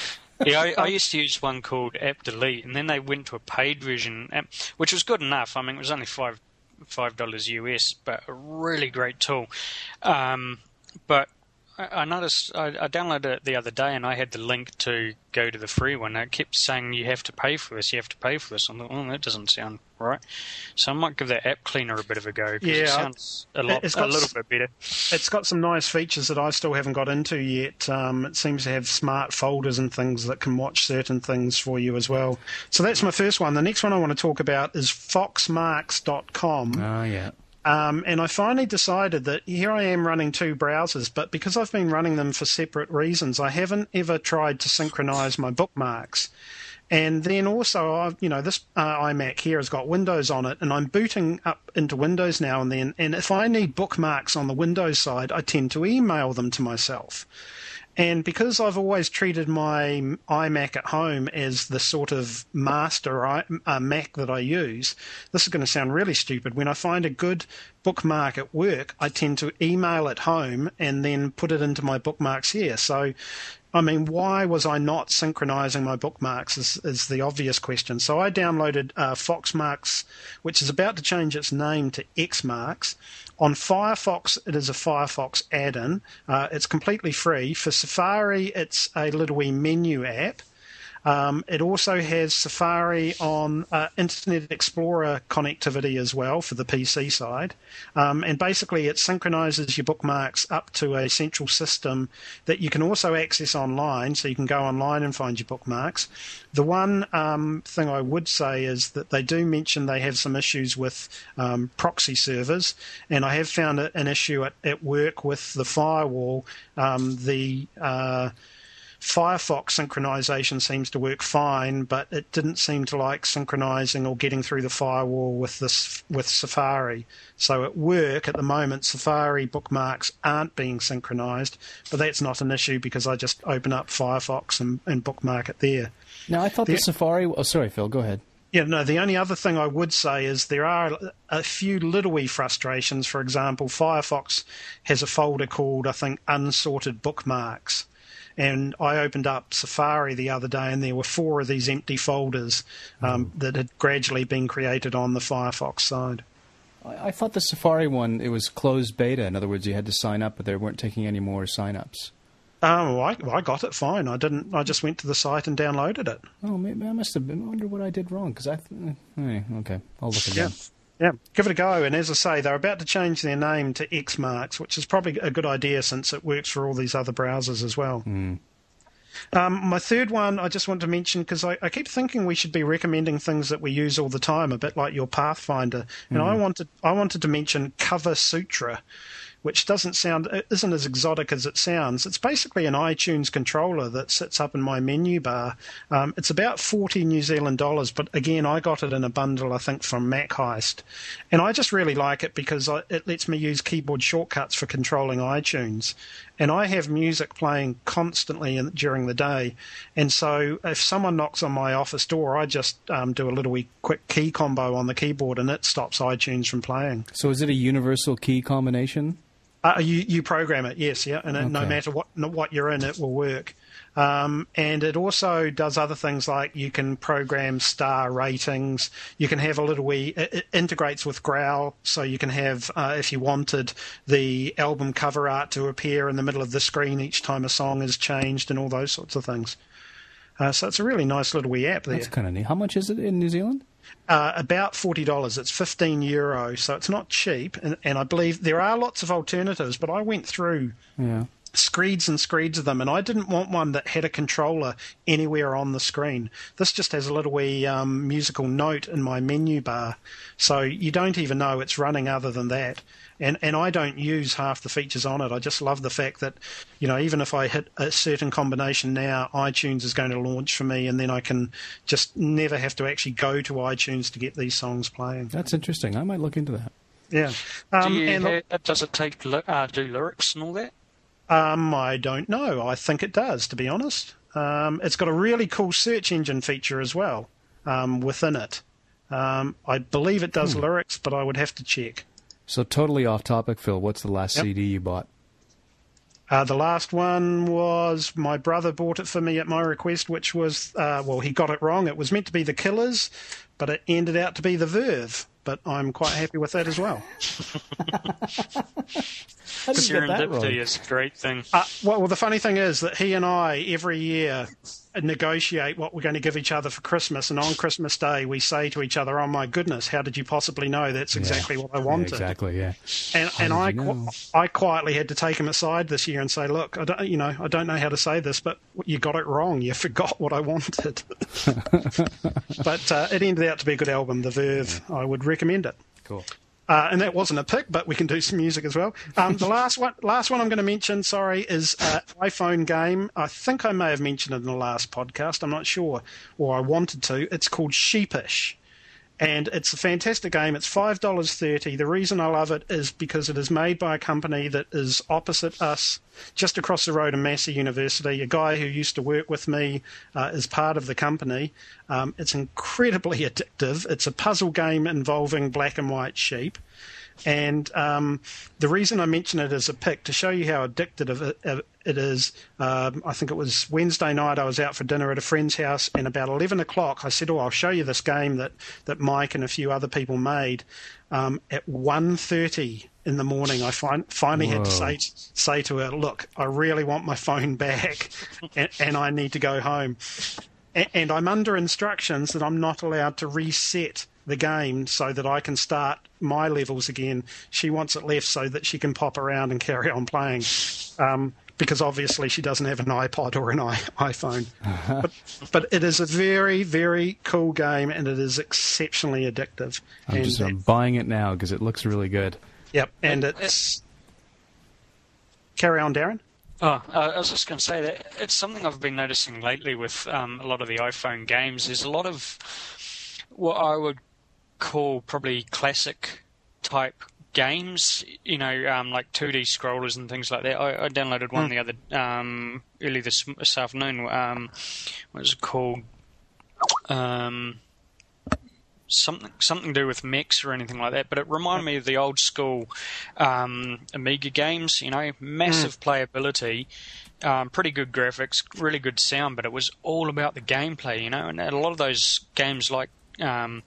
yeah, I, I, used to use one called AppDelete, and then they went to a paid version, which was good enough. I mean, it was only five five dollars US, but a really great tool. Um, but I noticed I, I, downloaded it the other day and I had the link to go to the free one. It kept saying you have to pay for this, you have to pay for this. I'm like, oh, that doesn't sound right. So I might give that AppCleaner a bit of a go. Yeah, it sounds a lot, a little bit better. It's got some nice features that I still haven't got into yet. Um, it seems to have smart folders and things that can watch certain things for you as well. So that's my first one. The next one I want to talk about is Foxmarks.com. Oh yeah. Um, and I finally decided that here I am running two browsers, but because I've been running them for separate reasons, I haven't ever tried to synchronize my bookmarks. And then also, I've, you know, this uh, iMac here has got Windows on it, and I'm booting up into Windows now and then. And if I need bookmarks on the Windows side, I tend to email them to myself. And because I've always treated my iMac at home as the sort of master uh, Mac that I use, this is going to sound really stupid. When I find a good bookmark at work, I tend to email it home and then put it into my bookmarks here. So I mean, why was I not synchronizing my bookmarks is, is the obvious question. So I downloaded uh, Foxmarks, which is about to change its name to Xmarks. On Firefox, it is a Firefox add-in. Uh, it's completely free. For Safari, it's a little wee menu app. Um, it also has Safari on uh, Internet Explorer connectivity as well for the PC side. Um, and basically, it synchronizes your bookmarks up to a central system that you can also access online. So you can go online and find your bookmarks. The one um, thing I would say is that they do mention they have some issues with um, proxy servers. And I have found an issue at, at work with the firewall. Um, the uh, Firefox synchronization seems to work fine, but it didn't seem to like synchronizing or getting through the firewall with this with Safari. So at work at the moment, Safari bookmarks aren't being synchronized, but that's not an issue because I just open up Firefox and, and bookmark it there. Now I thought the, the Safari. Oh, sorry, Phil. Go ahead. Yeah, no, the only other thing I would say is there are a few little wee frustrations. For example, Firefox has a folder called, I think, unsorted bookmarks. And I opened up Safari the other day, and there were four of these empty folders um, mm. that had gradually been created on the Firefox side. I, I thought the Safari one it was closed beta. In other words, you had to sign up, but they weren't taking any more sign-ups. Oh, I, I got it fine. I didn't. I just went to the site and downloaded it. Oh, maybe I must have been. I wonder what I did wrong because I. Eh, okay, I'll look again. Yeah. Yeah, give it a go. And as I say, they're about to change their name to Xmarks, which is probably a good idea since it works for all these other browsers as well. Mm. Um, my third one, I just want to mention because I, I, keep thinking we should be recommending things that we use all the time, a bit like your Path Finder. And mm. I wanted, I wanted to mention Cover Sutra, which doesn't sound isn't as exotic as it sounds. It's basically an iTunes controller that sits up in my menu bar. Um, it's about forty New Zealand dollars, but again, I got it in a bundle, I think, from MacHeist, and I just really like it because it lets me use keyboard shortcuts for controlling iTunes. And I have music playing constantly in, during the day, and so if someone knocks on my office door, I just um, do a little wee quick key combo on the keyboard, and it stops iTunes from playing. So, is it a universal key combination? Uh, you you program it, yes, yeah, and okay. no matter what what you're in, it will work. Um, and it also does other things like you can program star ratings. You can have a little wee. It, it integrates with Growl, so you can have, uh, if you wanted, the album cover art to appear in the middle of the screen each time a song is changed, and all those sorts of things. Uh, so it's a really nice little wee app there. That's kind of neat. How much is it in New Zealand? Uh, about forty dollars. It's fifteen euro, so it's not cheap. And, and, I believe there are lots of alternatives, but I went through yeah. Screeds and screeds of them, and I didn't want one that had a controller anywhere on the screen. This just has a little wee um, musical note in my menu bar, so you don't even know it's running other than that and and I don't use half the features on it. I just love the fact that, you know, even if I hit a certain combination now, iTunes is going to launch for me, and then I can just never have to actually go to iTunes to get these songs playing. That's interesting. I might look into that. Yeah. Um, do have, does it take uh, do lyrics and all that? Um, I don't know. I think it does, to be honest. Um, it's got a really cool search engine feature as well um, within it. Um, I believe it does hmm. lyrics, but I would have to check. So totally off topic, Phil. What's the last yep. CD you bought? Uh, the last one was my brother bought it for me at my request, which was uh, well, he got it wrong. It was meant to be the Killers, but it ended out to be the Verve. But I'm quite happy with that as well. *laughs* How did you get that wrong? Serendipity is a great thing. Uh, well, well, the funny thing is that he and I every year negotiate what we're going to give each other for Christmas, and on Christmas Day we say to each other, "Oh my goodness, how did you possibly know that's exactly what I Yeah, wanted?" exactly, yeah. And, How and I, qu- I quietly had to take him aside this year and say, "Look, I don't, you know, I don't know how to say this, but you got it wrong. You *laughs* forgot what I wanted." *laughs* but uh, it ended out to be a good album, The Verve. I would recommend it. Cool. Uh, and that wasn't a pick, but we can do some music as well. Um, the last one, last one I'm going to mention, sorry, is uh, iPhone game. I think I may have mentioned it in the last podcast. I'm not sure, or I wanted to. It's called Sheepish, and it's a fantastic game. It's five dollars thirty. The reason I love it is because it is made by a company that is opposite us, just across the road in Massey University. A guy who used to work with me uh, is part of the company. Um, it's incredibly *laughs* addictive. It's a puzzle game involving black and white sheep. And um, the reason I mention it as a pick to show you how addictive it, it is, um, I think it was Wednesday night. I was out for dinner at a friend's house, and about eleven o'clock, I said, "Oh, I'll show you this game that that Mike and a few other people made." Um, at 1.30 in the morning, I fin- finally had to say say to her, "Look, I really want my phone back, *laughs* and, and I need to go home." A- and I'm under instructions that I'm not allowed to reset the game so that I can start my levels again. She wants it left so that she can pop around and carry on playing. Um, because obviously she doesn't have an iPod or an I- iPhone. *laughs* but, but it is a very, very cool game and it is exceptionally addictive. I'm and just I'm buying it now because it looks really good. yep, and it's. Carry on, Darren. Oh, I was just going to say that it's something I've been noticing lately with um, a lot of the iPhone games. There's a lot of what I would call probably classic type games. You know, um, like 2D scrollers and things like that. I, I downloaded one the other um, early this, this afternoon. Um, what was it called? Um, something something to do with mechs or anything like that, but it reminded me of the old school um, Amiga games. You know, massive playability, um, pretty good graphics, really good sound, but it was all about the gameplay. You know, and a lot of those games like. Um,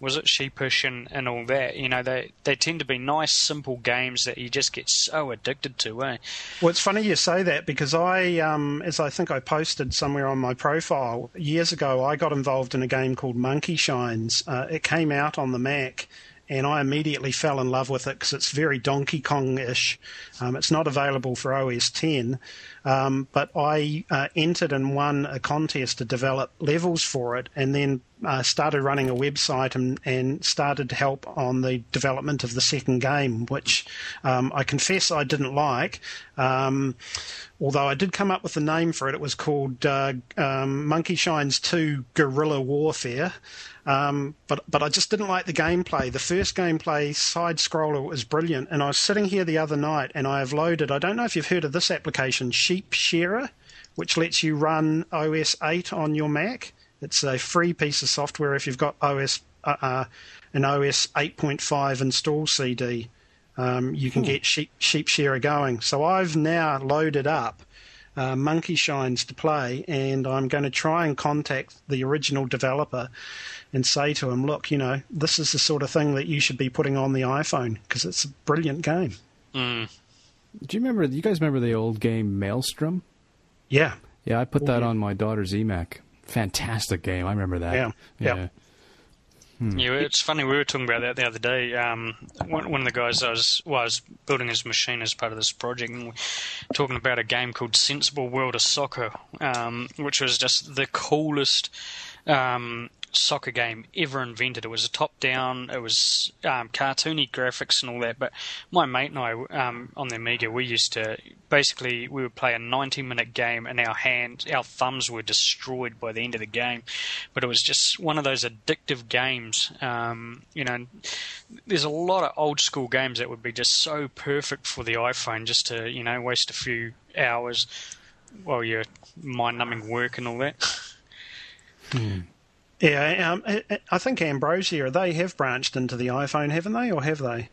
was it sheepish and, and all that? You know, they they tend to be nice, simple games that you just get so addicted to, eh? Well, it's funny you say that because I, um, as I think I posted somewhere on my profile years ago, I got involved in a game called Monkey Shines. Uh, it came out on the Mac, and I immediately fell in love with it because it's very Donkey Kong-ish. Um, it's not available for OS 10, um, but I uh, entered and won a contest to develop levels for it, and then uh, started running a website and, and started to help on the development of the second game, which um, I confess I didn't like. Um, although I did come up with a name for it, it was called uh, um, Monkey Shines 2 Guerrilla Warfare. Um, but but I just didn't like the gameplay. The first gameplay side scroller was brilliant, and I was sitting here the other night and I have loaded. I don't know if you've heard of this application, SheepShaver, which lets you run OS 8 on your Mac. It's a free piece of software if you've got OS uh, uh, an OS 8.5 install CD. Um, you can get Sheep, SheepShaver going. So I've now loaded up uh, Monkey Shines to play, and I'm going to try and contact the original developer and say to him, look, you know, this is the sort of thing that you should be putting on the iPhone because it's a brilliant game. Mm. Do you remember? You guys remember the old game Maelstrom? Yeah. Yeah, I put that yeah. on my daughter's eMac. Fantastic game. I remember that. Yeah, yeah. Yeah, it's funny. We were talking about that the other day. Um, one, one of the guys I was was building his machine as part of this project, and we were talking about a game called Sensible World of Soccer, um, which was just the coolest um, soccer game ever invented. It was a top down. It was um, cartoony graphics and all that. But my mate and I um, on the Amiga, we used to basically we would play a 90 minute game, and our hands, our thumbs were destroyed by the end of the game. But it was just one of those addictive games. Um, you know, there's a lot of old school games that would be just so perfect for the iPhone, just to you know waste a few hours while you're mind numbing work and all that. Yeah, um, I- think Ambrosia, they have branched into the iPhone, haven't they, or have they?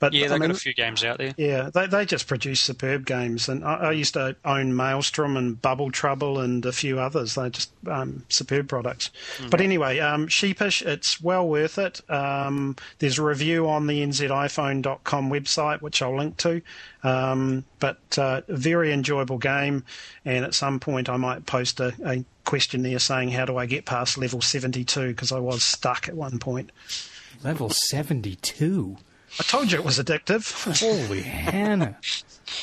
But Yeah, I they've mean, got a few games out there. Yeah, they they just produce superb games, and I, I used to own Maelstrom and Bubble Trouble and a few others. They're just um, superb products. But anyway, um, Sheepish, it's well worth it. Um, there's a review on the nziphone.com website, which I'll link to. Um, but uh, a very enjoyable game, and at some point I might post a, a question there saying how do I get past level 72 because I was stuck at one point. Level 72. I told you it was addictive. Holy Hannah.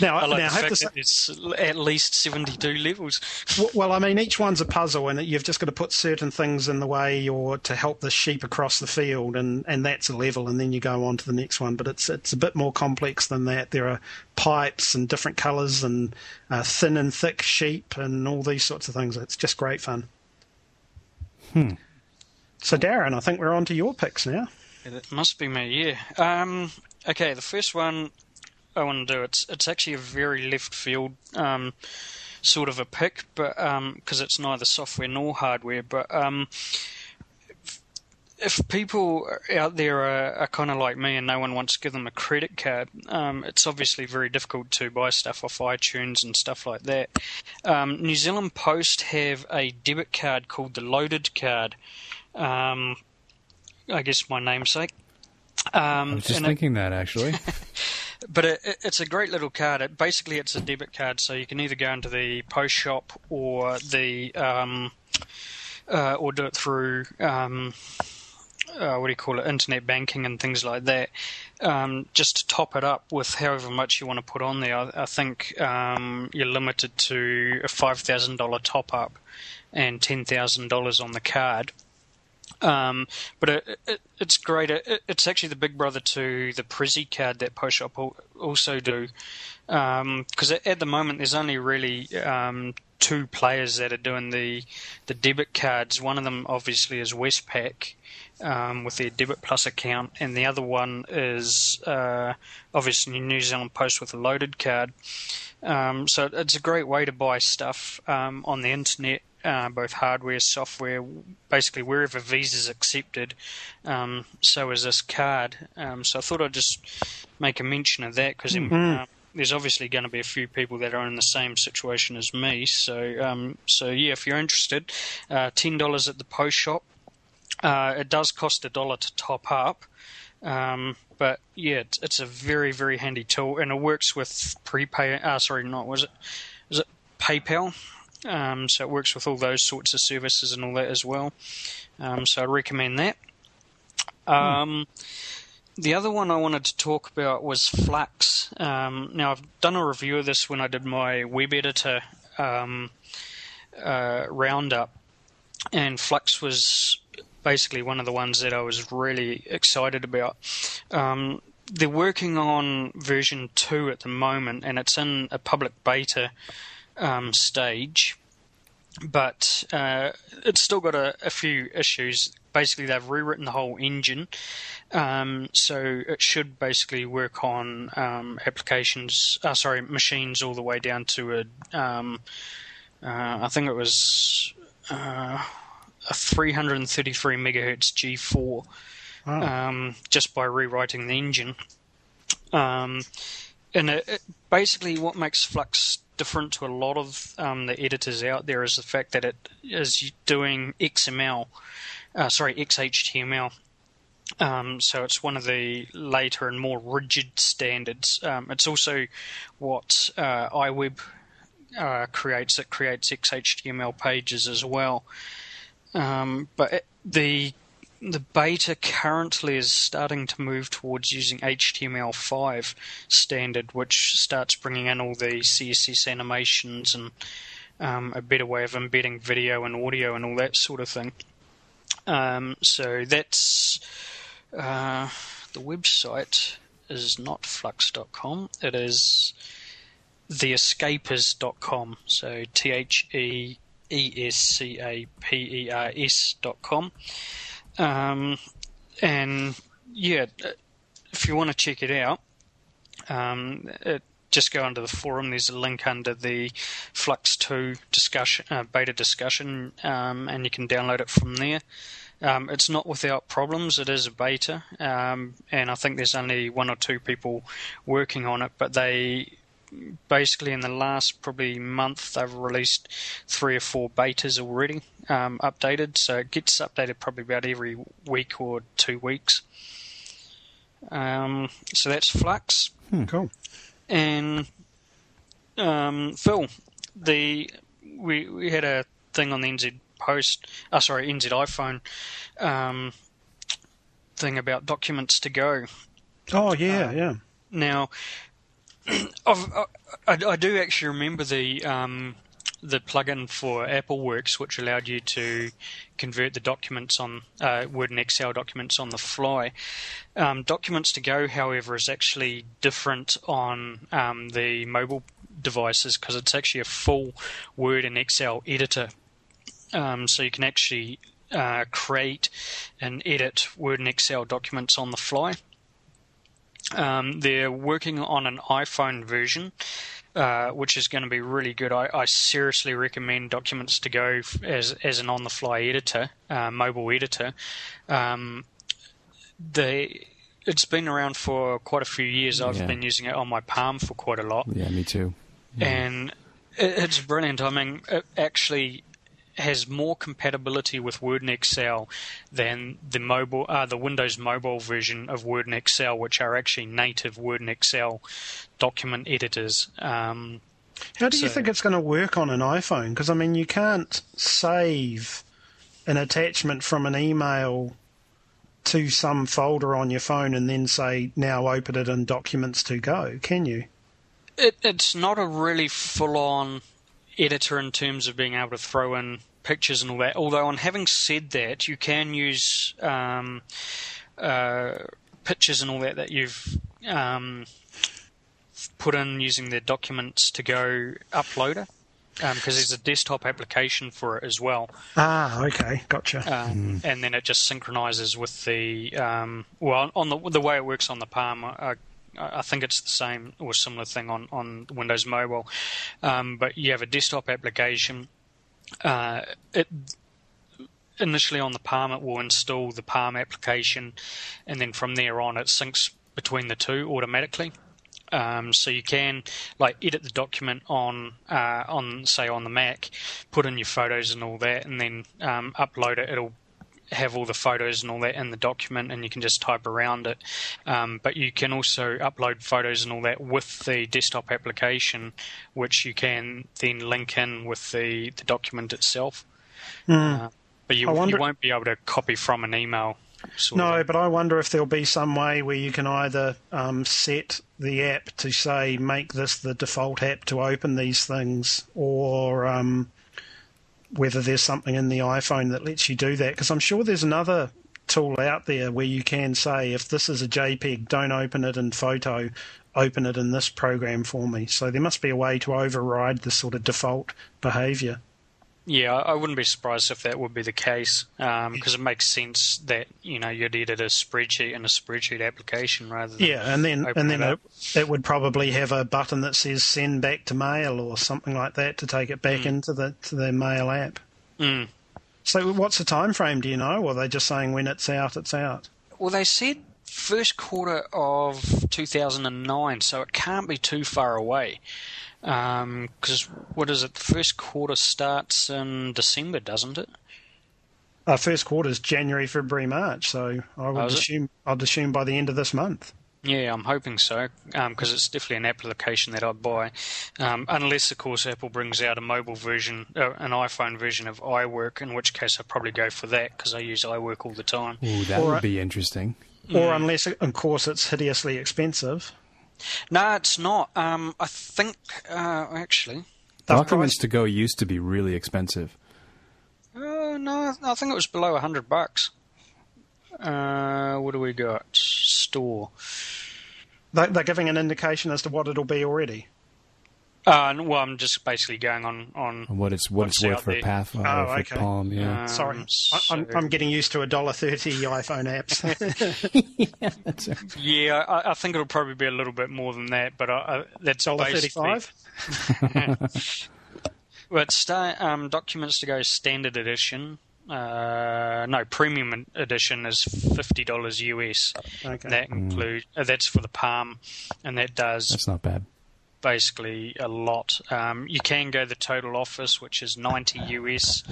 now, I like now the I have fact to say, that it's at least 72 levels. W- Well, I mean, each one's a puzzle, and you've just got to put certain things in the way or to help the sheep across the field, and, and that's a level, and then you go on to the next one. But it's it's a bit more complex than that. There are pipes and different colours, and uh, thin and thick sheep, and all these sorts of things. It's just great fun. Hmm. So, Darren, I think we're on to your picks now. It must be me, yeah. Um, okay, the first one I want to do it's it's actually a very left field um, sort of a pick, but because it's neither software nor hardware. But um, if, if people out there are, are kind of like me and no one wants to give them a credit card, um, it's obviously very difficult to buy stuff off iTunes and stuff like that. Um, New Zealand Post have a debit card called the Loaded Card. Um, I guess my namesake. Um, I was just and it- thinking that, actually. *laughs* but it, it- it's a great little card. It, basically, it's a debit card, so you can either go into the post shop or the um, uh, or do it through um, uh, what do you call it, internet banking and things like that. Um, just to top it up with however much you want to put on there. I, I think um, you're limited to a five thousand dollar top up and ten thousand dollars on the card. Um, but it, it, it's great. It, it's actually the big brother to the Prezzy card that Post Shop also do. Because at, at the moment, there's only really um, two players that are doing the the debit cards. One of them obviously is Westpac um, with their Debit Plus account, and the other one is uh, obviously New Zealand Post with a loaded card. Um, so it's a great way to buy stuff um, on the internet, uh, both hardware, software, basically wherever Visa's accepted. Um, so is this card. Um, so I thought I'd just make a mention of that because uh, there's obviously going to be a few people that are in the same situation as me. So, um, so yeah, if you're interested, uh, ten dollars at the post shop. Uh, it does cost a dollar to top up. Um, but yeah, it's, it's a very very handy tool, and it works with prepay. Uh, sorry, not was it? Is it PayPal? Um, so it works with all those sorts of services and all that as well. Um, so I recommend that. Um, The other one I wanted to talk about was Flux. Um, now I've done a review of this when I did my web editor um, uh, roundup, and Flux was basically one of the ones that I was really excited about. Um, they're working on version 2 at the moment, and it's in a public beta um, stage, but uh, it's still got a, a few issues. Basically, they've rewritten the whole engine, um, so it should basically work on um, applications, uh, sorry, machines all the way down to a, um, uh, I think it was uh, a 333 megahertz G4 um, just by rewriting the engine. And it, it, basically, what makes Flux different to a lot of um, the editors out there is the fact that it is doing XML, uh, sorry, XHTML. Um, so it's one of the later and more rigid standards. Um, it's also what uh, iWeb uh, creates. It creates XHTML pages as well. Um, but it, the the beta currently is starting to move towards using HTML5 standard, which starts bringing in all the CSS animations and um, a better way of embedding video and audio and all that sort of thing. Um, so that's uh, the website is not flux.com. It is theescapers.com. So T H E E S C A P E R S dot com. Um, and yeah, if you want to check it out, um, it, just go under the forum. There's a link under the Flux 2 discussion, uh, beta discussion, um, and you can download it from there. Um, it's not without problems. It is a beta, um, and I think there's only one or two people working on it. But they basically in the last probably month they've released three or four betas already um, updated. So it gets updated probably about every week or two weeks. Um, so that's Flux. Cool. And um, Phil, the we we had a thing on the NZ Post, uh, sorry NZ iPhone um, thing about documents to go. Oh yeah, yeah. Now, *clears throat* I, I do actually remember the um, the plugin for AppleWorks, which allowed you to convert the documents on uh, Word and Excel documents on the fly. Um, documents to go, however, is actually different on um, the mobile devices because it's actually a full Word and Excel editor. Um, so you can actually uh, create and edit Word and Excel documents on the fly. Um, they're working on an iPhone version, uh, which is going to be really good. I, I, seriously recommend Documents to Go as as an on-the-fly editor, uh, mobile editor. Um, they it's been around for quite a few years. I've Yeah. been using it on my Palm for quite a lot Yeah, me too. and it- it's brilliant. I mean, it actually has more compatibility with Word and Excel than the mobile, uh, the Windows mobile version of Word and Excel, which are actually native Word and Excel document editors. Um, How do you think it's going to work on an iPhone? Because I mean, you can't save an attachment from an email to some folder on your phone and then say, "Now open it in Documents to Go." Can you? it, it's not a really full-on editor in terms of being able to throw in pictures and all that. Although, on having said that, you can use um, uh, pictures and all that that you've um, put in using the documents to go uploader. Because there's a desktop application for it as well, Ah, okay, gotcha. um, and then it just synchronizes with the um, well on the the way it works on the Palm. I, I think it's the same or similar thing on on Windows Mobile, um, but you have a desktop application. Uh, it initially on the Palm it will install the Palm application, and then from there on it syncs between the two automatically. Um, so you can like edit the document on uh, on say on the Mac, put in your photos and all that, and then um, upload it. It'll have all the photos and all that in the document, and you can just type around it. Um, but you can also upload photos and all that with the desktop application, which you can then link in with the, the document itself. Uh, but you, wonder- you won't be able to copy from an email. Sort No, but I wonder if there'll be some way where you can either um, set the app to say make this the default app to open these things, or um, whether there's something in the iPhone that lets you do that. Because I'm sure there's another tool out there where you can say if this is a JPEG, don't open it in Photo, open it in this program for me. So there must be a way to override the sort of default behaviour. Yeah, I wouldn't be surprised if that would be the case because it makes sense that you know you'd edit a spreadsheet in a spreadsheet application rather than Yeah, and then and then it it, it would probably have a button that says send back to mail or something like that to take it back into the to the mail app. Mm. So what's the time frame? Do you know? Or are they just saying when it's out, it's out? Well, they said first quarter of 2009, so it can't be too far away. Because what is it? The first quarter starts in December, doesn't it? Uh, first quarter is January, February, March. So I would Oh, is it? assume I'd assume by the end of this month. Yeah, I'm hoping so, because it's definitely an application that I'd buy. Um, unless, of course, Apple brings out a mobile version, uh, an iPhone version of iWork, in which case I'd probably go for that because I use iWork all the time. Ooh, that Or- would be interesting. Or unless, of course, it's hideously expensive. No, it's not. Um, I think, uh, actually, They've Documents priced- to go used to be really expensive. uh, no, I think it was below a hundred bucks. Uh, what do we got? Store. they're giving an indication as to what it'll be already. Uh, well, I'm just basically going on on. What it's what it's What's worth out for there? Path or Oh, for okay. Palm, yeah. Um, Sorry, I, I'm, so- I'm getting used to a dollar thirty iPhone apps. *laughs* *laughs* That's it. Yeah, I, I think it'll probably be a little bit more than that, but I, I, that's dollar basically- thirty-five. *laughs* Well, it's sta- um, documents to go standard edition uh, no, premium edition is fifty dollars US. Okay. That include uh, that's for the Palm, and that does That's not bad. Basically a lot. Um, you can go the total office, which is 90 US,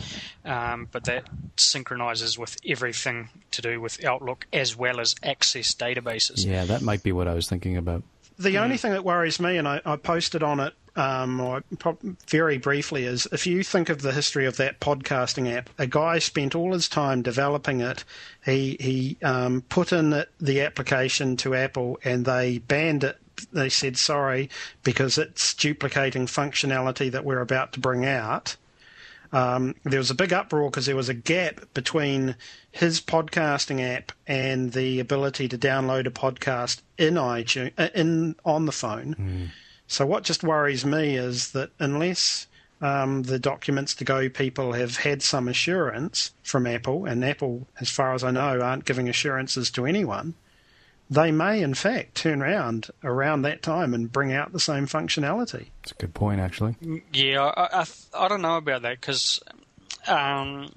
um, but that synchronizes with everything to do with Outlook as well as Access databases. Yeah, that might be what I was thinking about. The only thing that worries me, and I, I posted on it um, or pro- very briefly, is if you think of the history of that podcasting app, a guy spent all his time developing it. He he um, put in it, the application to Apple, and they banned it. They said sorry because it's duplicating functionality that we're about to bring out. Um, there was a big uproar because there was a gap between his podcasting app and the ability to download a podcast in iTunes uh, in on the phone. So what just worries me is that unless um, the documents to go people have had some assurance from Apple, and Apple, as far as I know, aren't giving assurances to anyone, they may in fact turn around around that time and bring out the same functionality. It's a good point, actually. Yeah, I, I, I don't know about that because um,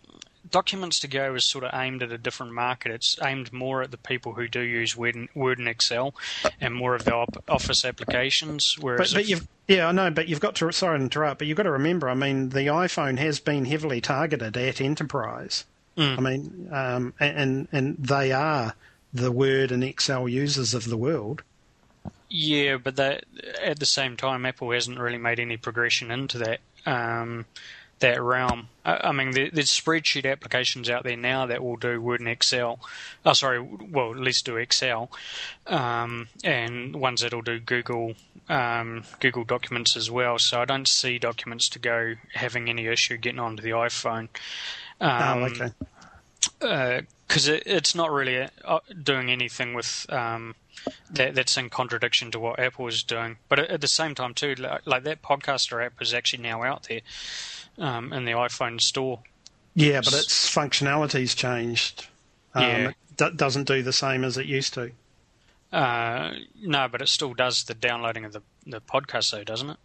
Documents to Go is sort of aimed at a different market. It's aimed more at the people who do use Word and, Word and Excel and more of the op- Office applications. Whereas But, but if- you've yeah, I know, but you've got to sorry to interrupt, but you've got to remember. I mean, the iPhone has been heavily targeted at enterprise. I mean, um, and and they are the Word and Excel users of the world. Yeah, but that at the same time, Apple hasn't really made any progression into that um, that realm. I, I mean, there, there's spreadsheet applications out there now that will do Word and Excel. Oh, sorry, well, at least do Excel, um, and ones that'll do Google um, Google Documents as well. So I don't see Documents to go having any issue getting onto the iPhone. Um, oh, okay. Because it, it's not really uh, doing anything with um, that, that's in contradiction to what Apple is doing. But at, at the same time, too, like, like that podcaster app is actually now out there um, in the iPhone store. Yeah, but its functionality's changed. Um, Yeah. It do- doesn't do the same as it used to. Uh, no, but it still does the downloading of the, the podcast, though, doesn't it?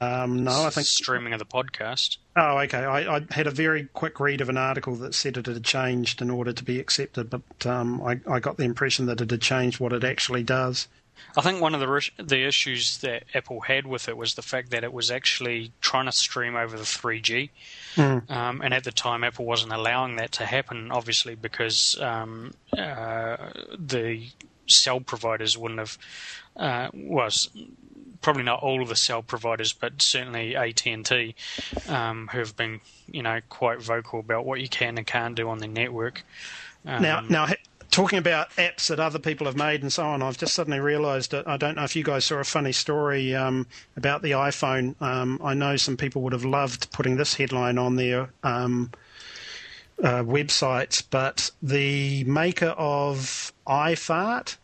Um, no, I think. streaming of the podcast. Oh, okay. I, I had a very quick read of an article that said it had changed in order to be accepted, but um, I, I got the impression that it had changed what it actually does. I think one of the the issues that Apple had with it was the fact that it was actually trying to stream over the 3G, um, and at the time Apple wasn't allowing that to happen. Obviously, because um, uh, the cell providers wouldn't have uh, was probably not all of the cell providers, but certainly AT and T, um, who have been you know quite vocal about what you can and can't do on their network. Um, Now, now, talking about apps that other people have made and so on, I've just suddenly realised that I don't know if you guys saw a funny story um, about the iPhone. Um, I know some people would have loved putting this headline on their um, uh, websites, but the maker of iFart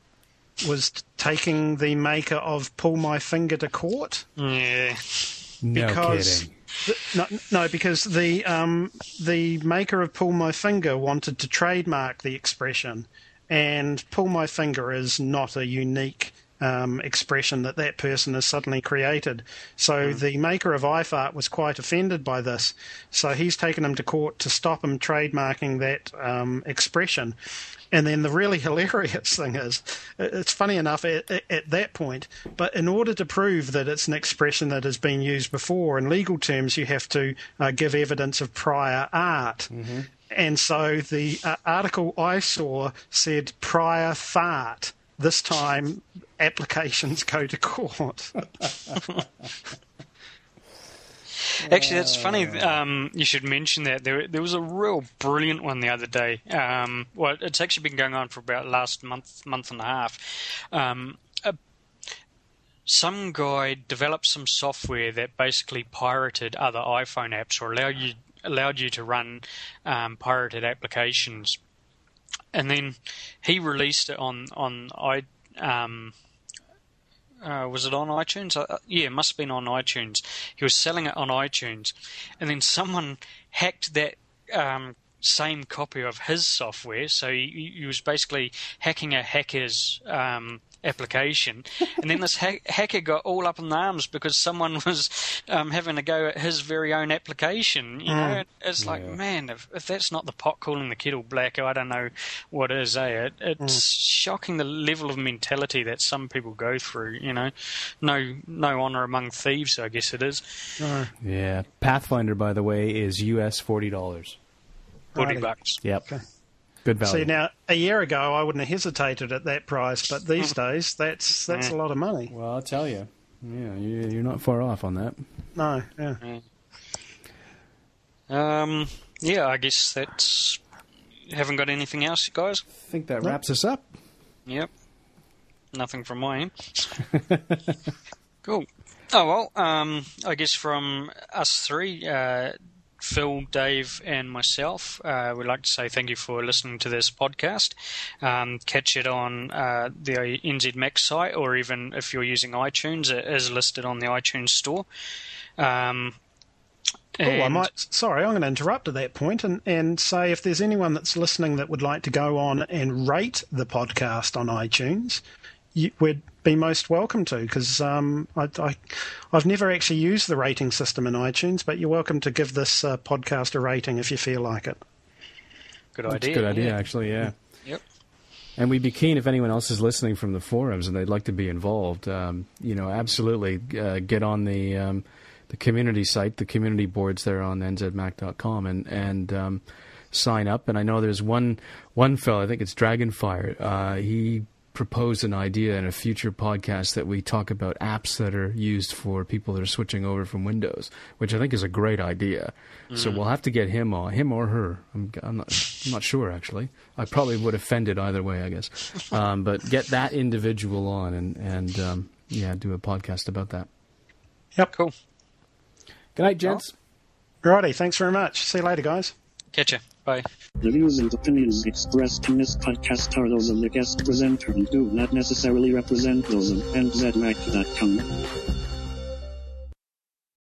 was taking the maker of Pull My Finger to Court. yeah. No Because- kidding. No, no, because the um, the maker of Pull My Finger wanted to trademark the expression, and Pull My Finger is not a unique um, expression that that person has suddenly created. So the maker of iFart was quite offended by this. So he's taken him to court to stop him trademarking that um, expression. And then the really *laughs* hilarious thing is, it's funny enough at, at that point, but in order to prove that it's an expression that has been used before, in legal terms, you have to uh, give evidence of prior art. And so the uh, article I saw said prior fart. This time, applications go to court. *laughs* *laughs* Actually, that's funny. Um, you should mention that there there was a real brilliant one the other day. Um, well, it's actually been going on for about last month month and a half. Um, some guy developed some software that basically pirated other iPhone apps or allowed you allowed you to run um, pirated applications, and then he released it on on i. Uh, was it on iTunes? Uh, yeah, it must have been on iTunes. He was selling it on iTunes, and then someone hacked that um, same copy of his software. So he, he was basically hacking a hacker's um, application, and then this ha- *laughs* hacker got all up in arms because someone *laughs* was um, having a go at his very own application. You know, it's like, Yeah. man, if, if that's not the pot calling the kettle black, I don't know what is. Eh? It, it's shocking the level of mentality that some people go through. You know, no no honor among thieves. I guess it is. Yeah. Path Finder, by the way, is US forty dollars. Forty Righty. bucks. Yep. Okay. Good value. See now, a year ago I wouldn't have hesitated at that price, but these *laughs* days that's that's a lot of money. well, I'll tell you. Yeah, you, you're not far off on that. No, yeah. Um, yeah, I guess that's. Haven't got anything else, guys. I think that wraps us up. Yep. Nothing from my end. *laughs* cool. Oh well, um, I guess from us three, uh, Phil, Dave, and myself, uh, we'd like to say thank you for listening to this podcast. Um, catch it on uh, the NZ Mac site, or even if you're using iTunes, it is listed on the iTunes store. Um, Oh, I might. Sorry, I'm going to interrupt at that point and, and say if there's anyone that's listening that would like to go on and rate the podcast on iTunes, you, we'd be most welcome to because um, I, I, I've never actually used the rating system in iTunes, but you're welcome to give this uh, podcast a rating if you feel like it. Good That's idea. a good idea, yeah. actually. Yeah. Yep. And we'd be keen if anyone else is listening from the forums and they'd like to be involved. Um, you know, absolutely uh, get on the um, the community site, the community boards there on nzmac.com, and and um, sign up. And I know there's one one fellow, I think it's Dragonfire. Uh, he proposed an idea in a future podcast that we talk about apps that are used for people that are switching over from Windows, which I think is a great idea. So we'll have to get him on, him or her. I'm, I'm not, I'm not sure actually. I probably would offend it either way, I guess. Um, but get that individual on and and um, yeah, do a podcast about that. Yep. Cool. Good night, gents. Righty, thanks very much. See you later, guys. Catch ya. Bye. The views and opinions expressed in this podcast are those of the guest presenter and do not necessarily represent those of NZMac.com.